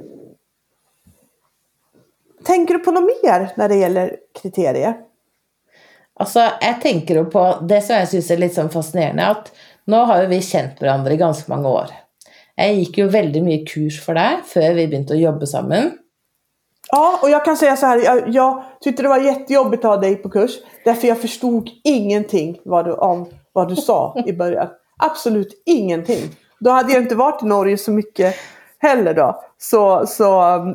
Tänker du på något mer när det gäller kriterier? Altså, jeg tenker jo på Det som jeg syns er litt sånn fascinerende, at nå har jo vi kjent hverandre i ganske mange år. Jeg gikk jo veldig mye kurs for deg før vi begynte å jobbe sammen. Ja, och jag kan säga så här. Jag, jag tyckte det var jättejobbigt att ha dig på kurs. Därför jag förstod ingenting vad du, om vad du sa i början. Absolut ingenting. Då hade jag inte varit i Norge så mycket heller då. Så, så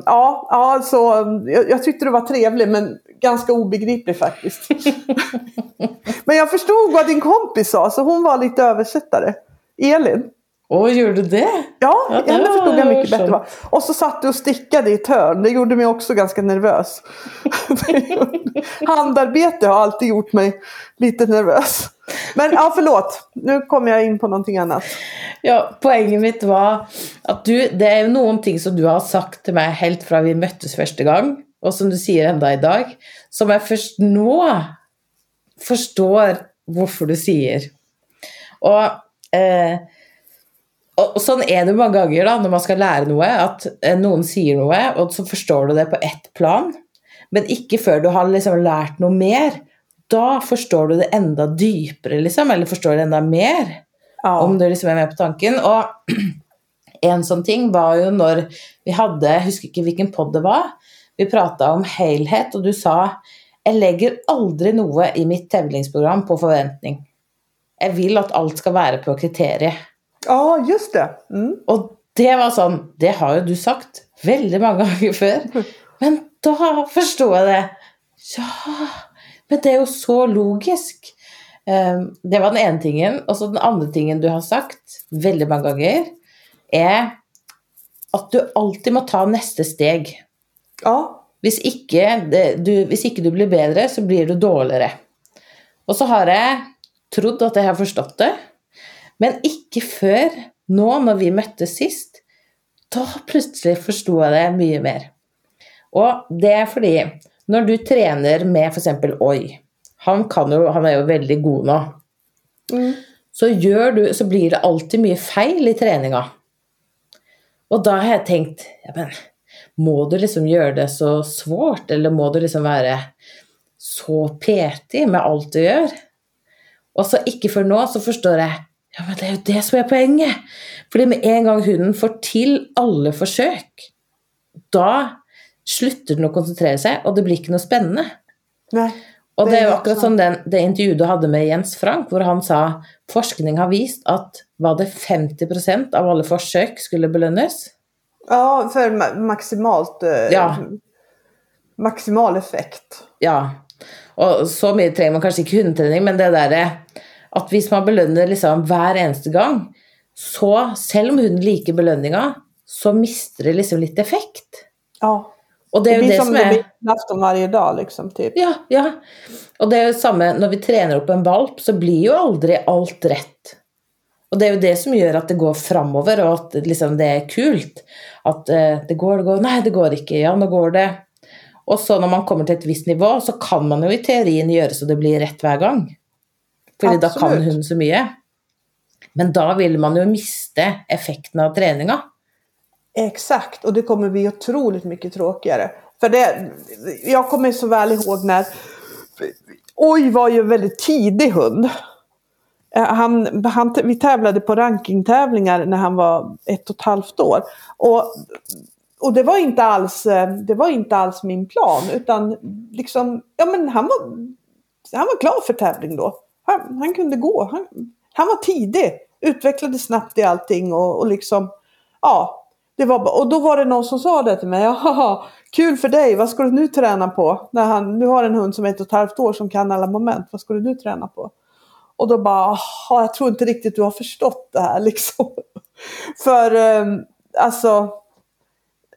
ja, ja så, jag, jag tyckte du var trevlig men ganska obegriplig faktiskt. <laughs> men jag förstod vad din kompis sa så hon var lite översättare. Elin. Å, gjorde du det? Ja, Ja, henne förstod jag mycket bättre. va? Och så satt du och stickade i ett hörn. Det gjorde mig också ganska nervös. <laughs> Handarbete har alltid gjort mig lite nervös. Men ja, förlåt. Nu kommer jag in på någonting annat. Ja, Poenget mitt var at du Det er jo noen ting som du har sagt til meg helt fra vi møttes første gang, og som du sier enda i dag, som jeg først nå forstår hvorfor du sier. Og, eh, og sånn er det jo mange ganger da, når man skal lære noe, at eh, noen sier noe, og så forstår du det på ett plan, men ikke før du har liksom lært noe mer. Da forstår du det enda dypere, liksom, eller forstår det enda mer Ja, om du liksom er med på tanken. Og <clears throat> en sånn ting var jo når vi hadde, jeg husker ikke hvilken podd det var, vi prata om helhet, og du sa jeg legger aldri noe i mitt tevlingsprogram på forventning. Jeg vil at alt skal være på kriteriet. ja just det. Mm. Og det var sånn Det har jo du sagt veldig mange <laughs> ganger før. Men da forstår jeg det. Ja, men det er jo så logisk. Eh, Det var den ene tingen. Og så den andre tingen du har sagt veldig mange ganger, er at du alltid må ta neste steg. Ja, Hvis ikke, du, hvis ikke du blir bedre, så blir du dårligere. Og så har jeg trodd at jeg har forstått det, men ikke før nå, når vi møttes sist. Da plutselig forsto jeg det mye mer. Og det er fordi når du trener med f.eks. Oi, han, kan jo, han er jo veldig god nå, mm. så, du, så blir det alltid mye feil i treninga. Og da har jeg tenkt ja, men, Må du liksom gjøre det så svårt, eller må du liksom være så petig med alt du gjør? Og så ikke før nå så forstår jeg ja, men det er jo det som er poenget. Fordi med en gang hunden får til alle forsøk, da slutter den å konsentrere seg, og det blir ikke noe spennende. Nej. Og Det er jo akkurat som den, det intervjuet du hadde med Jens Frank, hvor han sa forskning har vist at var det 50% av alle forsøk skulle belønnes. Ja, för ma- maximalt eh, Ja. maximal effekt. Ja, og så mye trenger man kanskje ikke hundetrening, men det derre at hvis man belønner liksom hver eneste gang, så selv om hunden liker belønninga, så mister det liksom litt effekt. Ja. Og det Det er jo blir det som som det er blir varje dag liksom. Typ. Ja, ja. Og det er jo samme når vi trener opp en valp, så blir jo aldri alt rett. Og det er jo det som gjør at det går framover, og at liksom det er kult. At eh, det går, det går Nei, det går ikke. Ja, nå går det. Og så når man kommer til et visst nivå, så kan man jo i teorien gjøre så det blir rett hver gang. Fordi da kan hunden så mye. Men da vil man jo miste effekten av treninga. Exakt, och det kommer bli otroligt mycket tråkigare. För det, jag kommer så väl ihåg när Oj var ju en väldigt tidig hund. Eh, han, han, vi tävlade på rankingtävlingar när han var ett och ett halvt år. Och, och det var inte alls, eh, det var inte alls min plan. Utan liksom, ja men han var, han var klar för tävling då. Han, han kunde gå. Han, han var tidig. Utvecklade snabbt i allting och, och liksom, ja. Det var, och då var det någon som sa det till mig. <laughs> Jaha, kul för dig. Vad ska du nu träna på? När han, nu har en hund som är ett och ett halvt år som kan alla moment. Vad ska du nu träna på? Och då bara, "Jaha, jag tror inte riktigt du har förstått det här <laughs> liksom. För eh, alltså,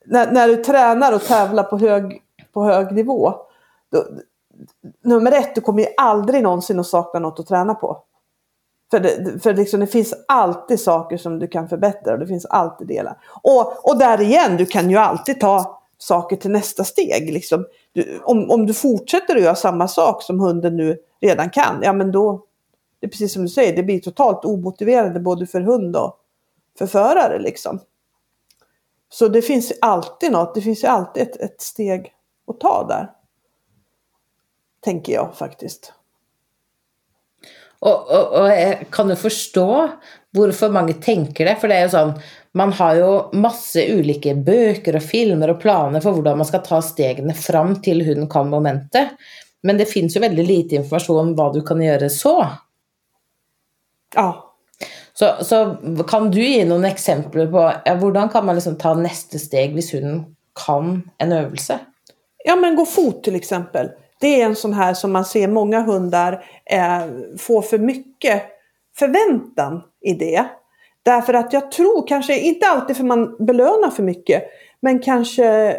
när, när du tränar och tävlar på hög på hög nivå. Då, nummer ett, du kommer ju aldrig någonsin att sakna något att träna på. För, det, för liksom, det finns alltid saker som du kan förbättra och det finns alltid delar. Och, och där igen, du kan ju alltid ta saker till nästa steg. Liksom. Du, om, om du fortsätter att göra samma sak som hunden nu redan kan, ja men då, det är precis som du säger, det blir totalt omotiverande både för hund och för förare. Liksom. Så det finns alltid något, det finns alltid ett, ett steg att ta där. Tänker jag faktiskt. Och, och, och eh, kan du förstå varför många tänker det. För det är ju sånn Man har ju masse olika böcker och filmer och planer för hur man ska ta stegen fram till hunden kan momentet. Men det finns ju väldigt lite information om vad du kan göra så. Ja. Så, så kan du gi noen eksempler på ja, hvordan kan man liksom ta neste steg hvis hunden kan en øvelse? Ja men gå fot till exempel. Det är en sån här som man ser många hundar eh, få för mycket förväntan i det. Därför att jag tror kanske, inte alltid för man belönar för mycket, men kanske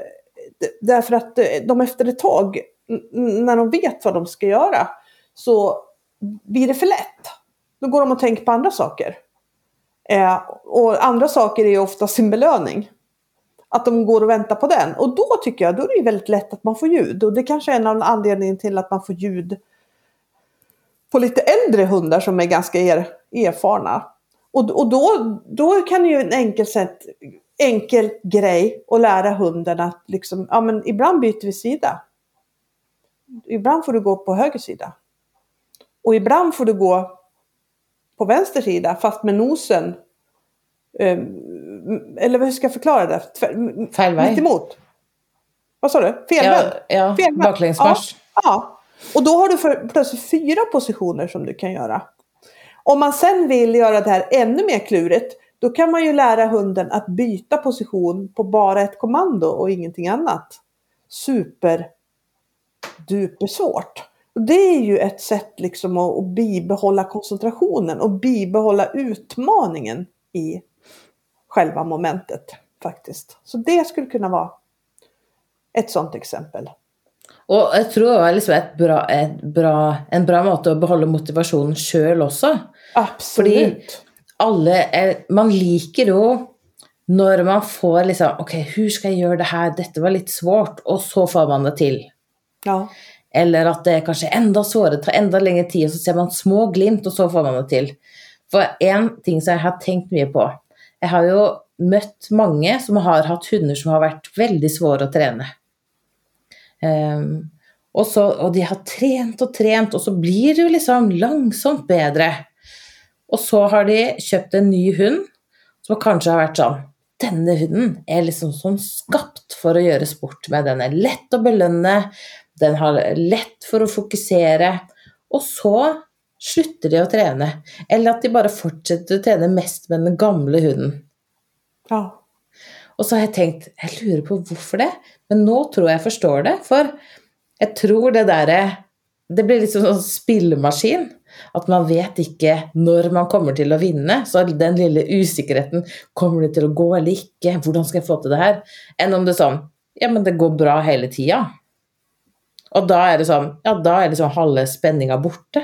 därför att de efter ett tag, när de vet vad de ska göra, så blir det för lätt. Då går de och tänker på andra saker. Eh, och andra saker är ofta sin belöning. Att de går och väntar på den. Och då tycker jag, då är det väldigt lätt att man får ljud. Och det kanske är en av anledningarna till att man får ljud på lite äldre hundar som är ganska er, erfarna. Och, och då, då kan ju en enkel, sätt, enkel grej att lära hunden att liksom, ja men ibland byter vi sida. Ibland får du gå på höger sida. Och ibland får du gå på vänster sida fast med nosen Um, eller hur ska jag förklara det? Väg. Mitt emot. Vad sa du? Felvänd? Ja, ja Felvänd. baklängesmarsch. Ja, ja, och då har du för, plötsligt fyra positioner som du kan göra. Om man sen vill göra det här ännu mer klurigt, då kan man ju lära hunden att byta position på bara ett kommando och ingenting annat. Super duper svårt. Och det är ju ett sätt liksom att, att bibehålla koncentrationen och bibehålla utmaningen i själva momentet faktiskt. Så det skulle kunna vara ett sådant exempel. Och jag tror det är liksom ett bra, ett bra, en bra måte att behålla motivationen själv också. Absolut. Alle är, man liker ju när man får liksom, okej okay, hur ska jag göra det här, detta var lite svårt och så får man det till. Ja. Eller att det är kanske ända svårare, tar ända längre tid och så ser man små glimt och så får man det till. För en ting som jag har tänkt mycket på, jag har ju mött många som har haft hundar som har varit väldigt svåra att träna. Um, och, så, och de har tränat och tränat och så blir det ju liksom långsamt bättre. Och så har de köpt en ny hund som kanske har varit så denna hunden är liksom som skapt för att göra sport med. Den är lätt att belöna, den har lätt för att fokusera. Och så slutar de att träna. Eller att de bara fortsätter att träna mest med den gamla hunden. Ja. Och så har jag tänkt, jag lurar på varför det. Men nu tror jag förstår det. För jag tror det där det blir liksom en spillmaskin. Att man vet inte när man kommer till att vinna. Så den lilla osäkerheten, kommer det till att gå eller inte? Hur ska jag få till det här? Än om det är så, ja men det går bra hela tiden. Och då är det så, ja då är liksom halva spänningen borta.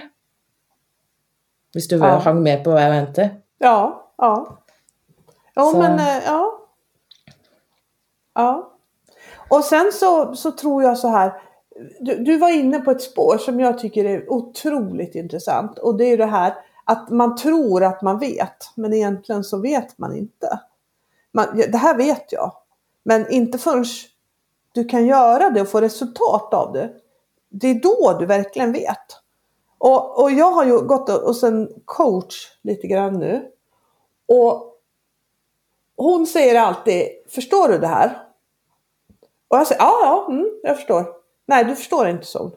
Om du ja. hang med på vad jag menade. Ja, ja. Ja, så. men eh, ja. Ja. Och sen så, så tror jag så här. Du, du, var inne på ett spår som jag tycker är otroligt intressant. Och det är det här att man tror att man vet. Men egentligen så vet man inte. Man, det här vet jag. Men inte förrän du kan göra det och få resultat av det. Det är då du verkligen vet. Och, och jag har ju gått hos en coach lite grann nu. Och hon säger alltid, förstår du det här? Och jag säger, ja, ja, mm, jag förstår. Nej, du förstår inte så.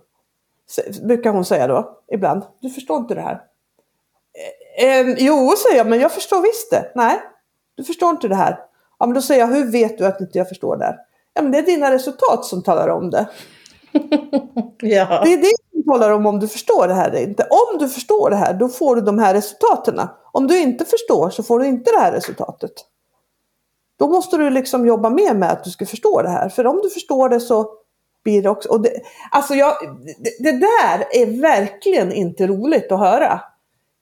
Brukar hon säga då, ibland. Du förstår inte det här. Ehm, jo, säger jag, men jag förstår visst det. Nej, du förstår inte det här. Ja, men då säger jag, hur vet du att inte jag förstår det här? Ja, men det är dina resultat som talar om det. <laughs> ja. Det är det som talar om om du förstår det här eller inte. Om du förstår det här, då får du de här resultaten. Om du inte förstår så får du inte det här resultatet. Då måste du liksom jobba mer med att du ska förstå det här. För om du förstår det så, blir det också. Och det, alltså jag, det, det där är verkligen inte roligt att höra.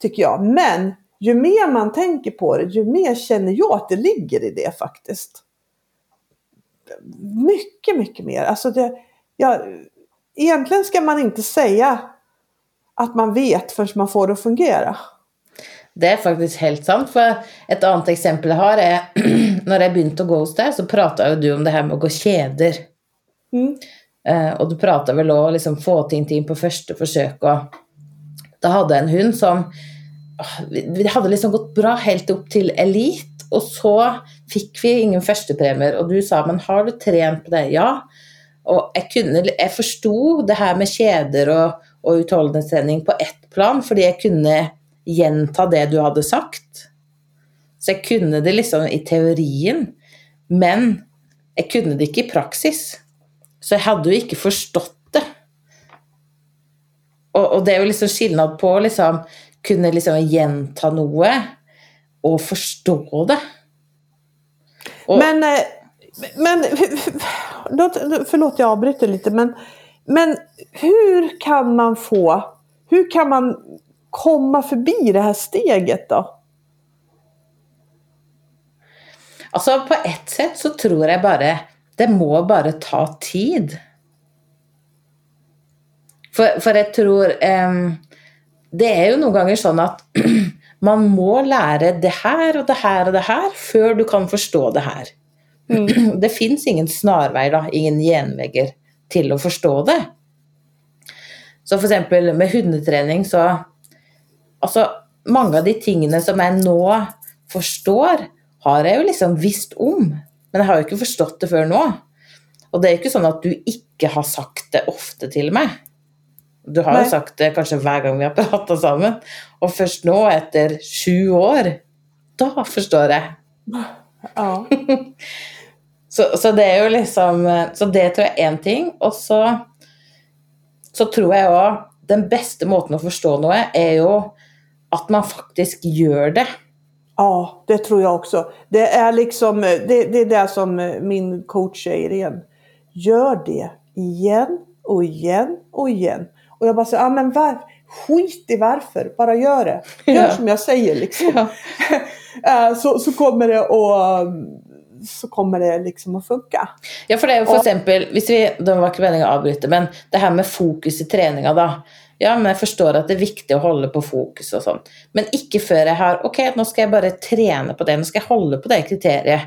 Tycker jag. Men ju mer man tänker på det, ju mer känner jag att det ligger i det faktiskt. Mycket, mycket mer. Alltså det, ja, egentligen ska man inte säga att man vet förrän man får det att fungera. Det är faktiskt helt sant. For et annet eksempel jeg har, når jeg begynte å gå hos deg, så prata jo du om det her med å gå kjeder. Mm. Eh, og du prata vel òg liksom få ting på første forsøk, og da hadde jeg en hund som Det hadde liksom gått bra helt opp til elit, og så fikk vi ingen førstepremier, og du sa men har du trent på det? Ja. Og jeg, kunne, jeg forsto det her med kjeder og, og utholdenhetstrening på ett plan, fordi jeg kunne gjenta det du hadde sagt. Så jeg kunne det liksom i teorien, men jeg kunne det ikke i praksis. Så jeg hadde jo ikke forstått det. Og, og det er jo liksom skillnad på å liksom kunne liksom gjenta noe og forstå det. Och- Men, eh, men låt, förlåt jag avbryter lite men, men hur kan man få, hur kan man komma förbi det här steget då? Altså, på ett sett så tror jeg bare Det må bare ta tid. For, for jeg tror em, Det er jo noen ganger sånn at <clears throat> man må lære det her og det her og det her før du kan forstå det her. <clears throat> Det fins ingen snarvei, da, ingen genvegger til å forstå det. Så for eksempel med hundetrening så Altså, mange av de tingene som jeg nå forstår, har jeg jo liksom visst om. Men jeg har jo ikke forstått det før nå. Og det er jo ikke sånn at du ikke har sagt det ofte til meg. Du har Nei. jo sagt det kanskje hver gang vi har prata sammen. Og først nå, etter sju år, da forstår jeg. Ja. <laughs> Så, så det er jo liksom Så det tror jeg er én ting. Og så, så tror jeg òg den beste måten å forstå noe, er jo at man faktisk gjør det. Ja, det tror jag också. Det är liksom, det, det är det som min coach säger igen. Gör det igen och igen och igen. Och jag bara säger, ja men var, skit i varför, bara gör det. Gör Ja. som jag säger liksom. Ja. <laughs> Eh, så, så kommer det att så kommer det liksom att funka. Ja, for det jo for Og- eksempel, hvis vi, Det var ikke meningen å avbryte, men det her med fokus i treninga, da. Ja, men jeg forstår at det er viktig å holde på fokus og sånn. Men ikke før jeg har Ok, nå skal jeg bare trene på det. Nå skal jeg holde på det kriteriet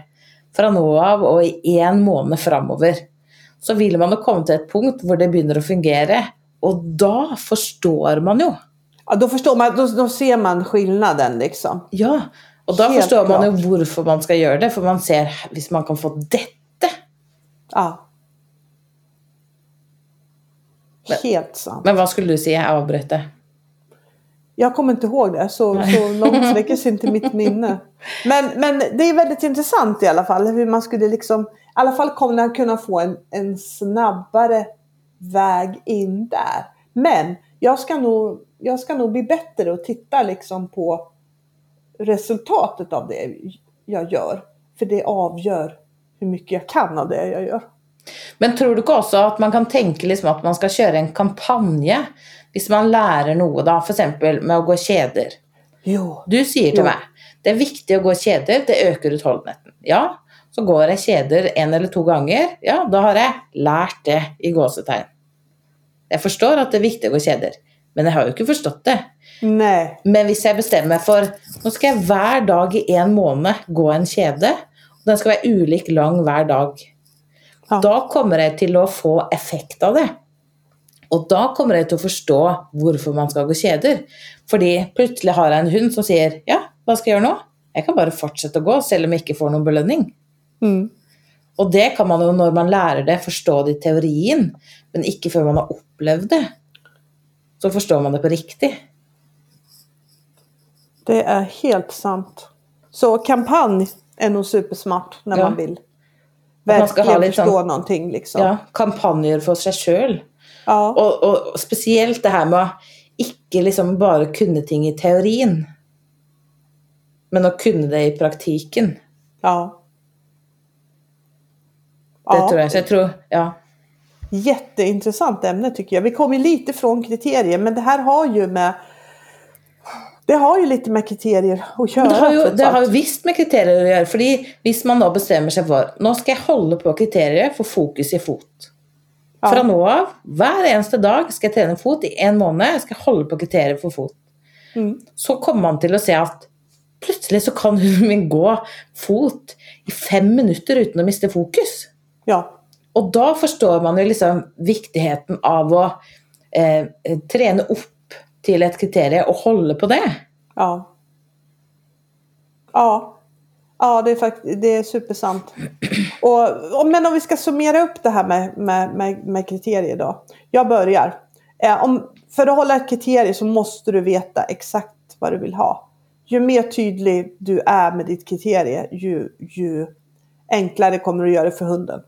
fra nå av og i én måned framover. Så vil man jo komme til et punkt hvor det begynner å fungere. Og da forstår man jo. Ja, då förstår man, då, då ser man skillnaden liksom. Ja, og da Helt forstår man jo klart. hvorfor man skal gjøre det. For man ser hvis man kan få dette Ja. Men- Helt sant. Men hva skulle du si? Jeg avbrøt det. Jag kommer inte ihåg det, så, så långt sträcker sig inte mitt <laughs> minne. Men, men det är väldigt intressant i alla fall hur man skulle liksom, i alla fall kunna, kunna få en, en snabbare väg in där. Men jag ska nog, jag ska nog bli bättre och titta liksom på resultatet av det jag gör. För det avgör hur mycket jag kan av det jag gör. Men tror du ikke også at man kan tenke liksom at man skal kjøre en kampanje hvis man lærer noe, da, f.eks. med å gå kjeder? Jo. Du sier til Jo. meg det er viktig å gå kjeder, det øker utholdenheten. Ja, så går jeg kjeder en eller to ganger. Ja, da har jeg lært det i gåsetegn. Jeg forstår at det er viktig å gå kjeder, men jeg har jo ikke forstått det. Nej. Men hvis jeg bestemmer meg for nå skal jeg hver dag i en måned gå en kjede, og den skal være ulik lang hver dag, Ja. da kommer jeg til å få effekt av det. Og da kommer jeg til å forstå hvorfor man skal gå kjeder. Fordi plutselig har jeg en hund som sier ja, hva skal jeg gjøre nå? Jeg kan bare fortsette å gå selv om jeg ikke får noen belønning. Mm. Og det kan man jo når man lærer det, forstå det i teorien, men ikke før man har opplevd det. Så forstår man det på riktig. Det är helt sant. Så kampanj är nog supersmart när Ja. man vill Att man verkligen lite förstå sån- någonting. Liksom. Ja, kampanjer for seg sjøl. Ja. Og, og spesielt det her med å ikke liksom bare kunne ting i teorien, men å kunne det i praktiken. ja. Det Ja. tror jeg. Så jeg tror, ja. jätteintressant ämne tycker jag. Vi kommer lite från kriterier men det här har ju med det har ju lite med kriterier att göra. Det har, trots det har visst med kriterier å gjøre. fordi hvis man da bestemmer seg for nå skal jeg holde på kriteriet for fokus i fot. Ja. nå av, hver eneste dag, skal jeg trene fot i en måned. Jeg skal holde på kriteriet for fot. Mm. Så kommer man til å se at plutselig så kan hunden <laughs> min gå fot i fem minutter uten å miste fokus. Ja. Og da forstår man jo liksom viktigheten av å eh, trene opp til et kriterium og holde på det. Ja. Ja. Ja, det är, det är supersant. Och, och, men om vi ska summera upp det här med, med, med, med kriterier då. Jag börjar. Eh, om, för att hålla ett kriterie så måste du veta exakt vad du vill ha. Ju mer tydlig du är med ditt kriterie, ju, ju enklare kommer du göra det för hunden.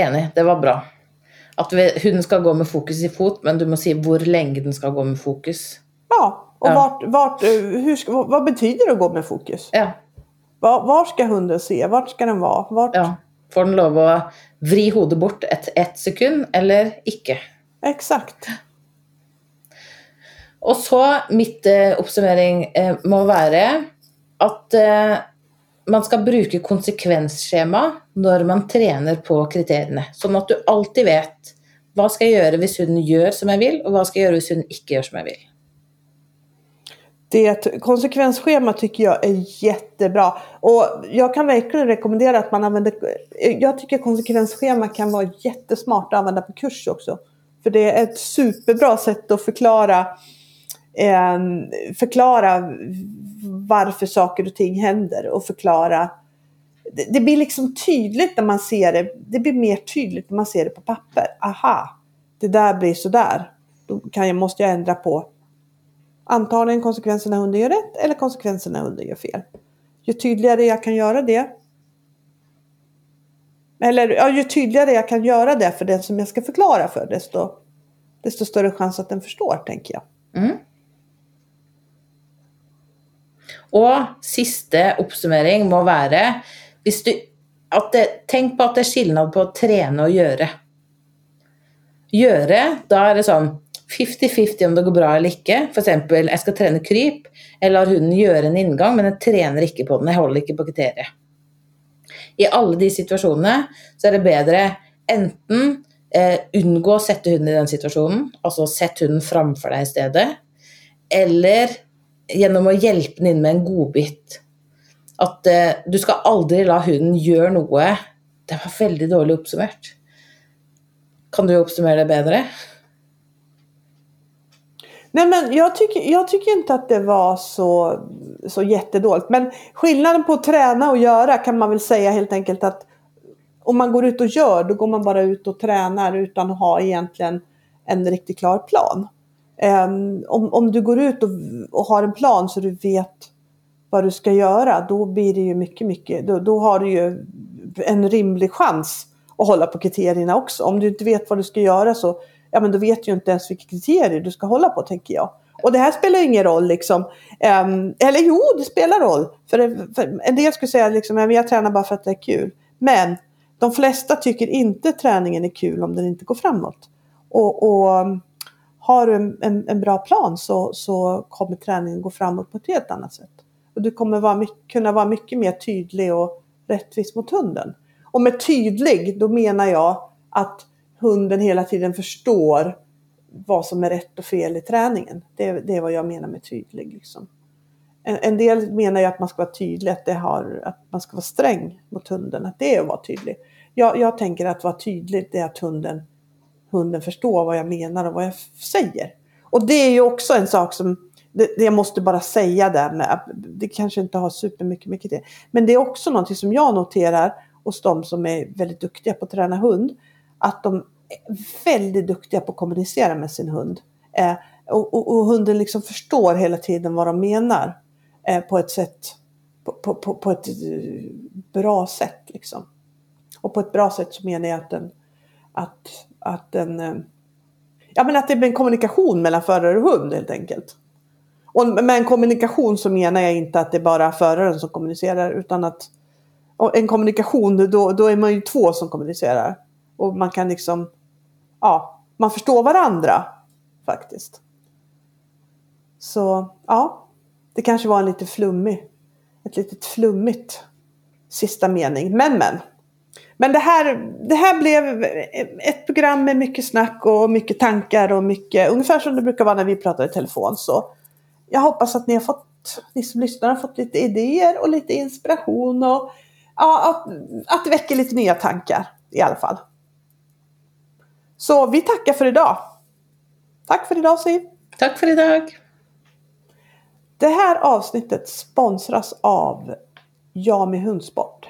Enig, det var bra. At vi, hunden skal gå med fokus i fot, men du må si hvor lenge den skal gå med fokus. Ja, och Ja. Vart, vart, hur ska, vad, betyder det att gå med fokus? Ja, Var, var ska hunden se? Vart ska den vara? Vart? ja. Får den lov å vri hodet bort et ett sekund, eller ikke? Exakt. Og så, mitt eh, oppsummering eh, må være at eh, man ska bruke konsekvensskjema när man tränar på kriterierna. Så att du alltid vet vad ska jag göra om hunden gör som jag vill och vad ska jag göra om hunden inte gör som jag vill. Det konsekvensschema tycker jag är jättebra. Och jag kan verkligen rekommendera att man använder... Jag tycker konsekvensschema kan vara jättesmart att använda på kurs också. För det är ett superbra sätt att förklara, eh, Ehm, förklara varför saker och ting händer och förklara. Det, det blir liksom tydligt när man ser det. Det blir mer tydligt när man ser det på papper. Aha, det där blir sådär. Då kan jag, måste jag ändra på antagligen konsekvenserna när hunden gör rätt eller konsekvenserna när hunden gör fel. Ju tydligare jag kan göra det eller ja, ju tydligare jag kan göra det för den som jag ska förklara för desto, desto större chans att den förstår tänker jag. Mm. Og siste oppsummering må være hvis du, at det, Tenk på at det er skillnad på å trene og gjøre. Gjøre, da er det sånn 50-50 om det går bra eller ikke. F.eks. jeg skal trene kryp. Jeg lar hunden gjøre en inngang, men jeg trener ikke på den. Jeg holder ikke på kriteriet. I alle de situasjonene så er det bedre enten eh, unngå å sette hunden i den situasjonen, altså sett hunden framfor deg i stedet, eller genom att hjälpa den med en godbit. Att eh, du ska aldrig låta hunden göra något. Det var väldigt dåligt uppsummerat. Kan du uppsummera det bättre? Nej men jag tycker, jag tycker inte att det var så, så jättedåligt. Men skillnaden på att träna och göra kan man väl säga helt enkelt att om man går ut och gör då går man bara ut och tränar utan att ha egentligen en riktigt klar plan. Ehm, om, om du går ut och, och har en plan så du vet vad du ska göra då blir det ju mycket, mycket, då, då har du ju en rimlig chans att hålla på kriterierna också. Om du inte vet vad du ska göra så ja men då vet du ju inte ens vilka kriterier du ska hålla på tänker jag. Och det här spelar ju ingen roll liksom. Um, eller jo, det spelar roll. För, för en del skulle säga liksom, ja, men jag tränar bara för att det är kul. Men de flesta tycker inte träningen är kul om den inte går framåt. Och, och har du en, en, en bra plan så, så kommer träningen gå framåt på ett helt annat sätt. Och du kommer vara, mycket- kunna vara mycket mer tydlig och rättvis mot hunden. Och med tydlig, då menar jag att hunden hela tiden förstår vad som är rätt och fel i träningen. Det, det är vad jag menar med tydlig. Liksom. En, en del menar ju att man ska vara tydlig, att, det har, att man ska vara sträng mot hunden, att det är att vara tydlig. Jag, jag tänker att vara tydlig, det är att hunden, hunden förstår vad jag menar och vad jag säger. Och det är ju också en sak som, det, det jag måste bara säga där med, det kanske inte har supermycket med det. Men det är också någonting som jag noterar hos de som är väldigt duktiga på att träna hund. Att de är väldigt duktiga på att kommunicera med sin hund. Eh, och, och, och hunden liksom förstår hela tiden vad de menar. Eh, på ett sätt, på, på, på, på ett eh, bra sätt liksom. Och på ett bra sätt så menar jag att den, att, att den, eh, ja men att det blir en kommunikation mellan förare och hund helt enkelt. Och med en kommunikation så menar jag inte att det är bara föraren som kommunicerar utan att och en kommunikation, då, då är man ju två som kommunicerar. Och man kan liksom, ja, man förstår varandra faktiskt. Så ja, det kanske var en lite flummig, ett litet flummigt sista mening. Men men. Men det här, det här blev ett program med mycket snack och mycket tankar och mycket, ungefär som det brukar vara när vi pratar i telefon. Så jag hoppas att ni har fått, ni som lyssnar har fått lite idéer och lite inspiration och ja, att, att det väcker lite nya tankar i alla fall. Så vi tackar för idag. Tack för idag Siv. Tack för idag. Det här avsnittet sponsras av Jami Hundsport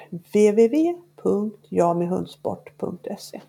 www.jamihundsport.se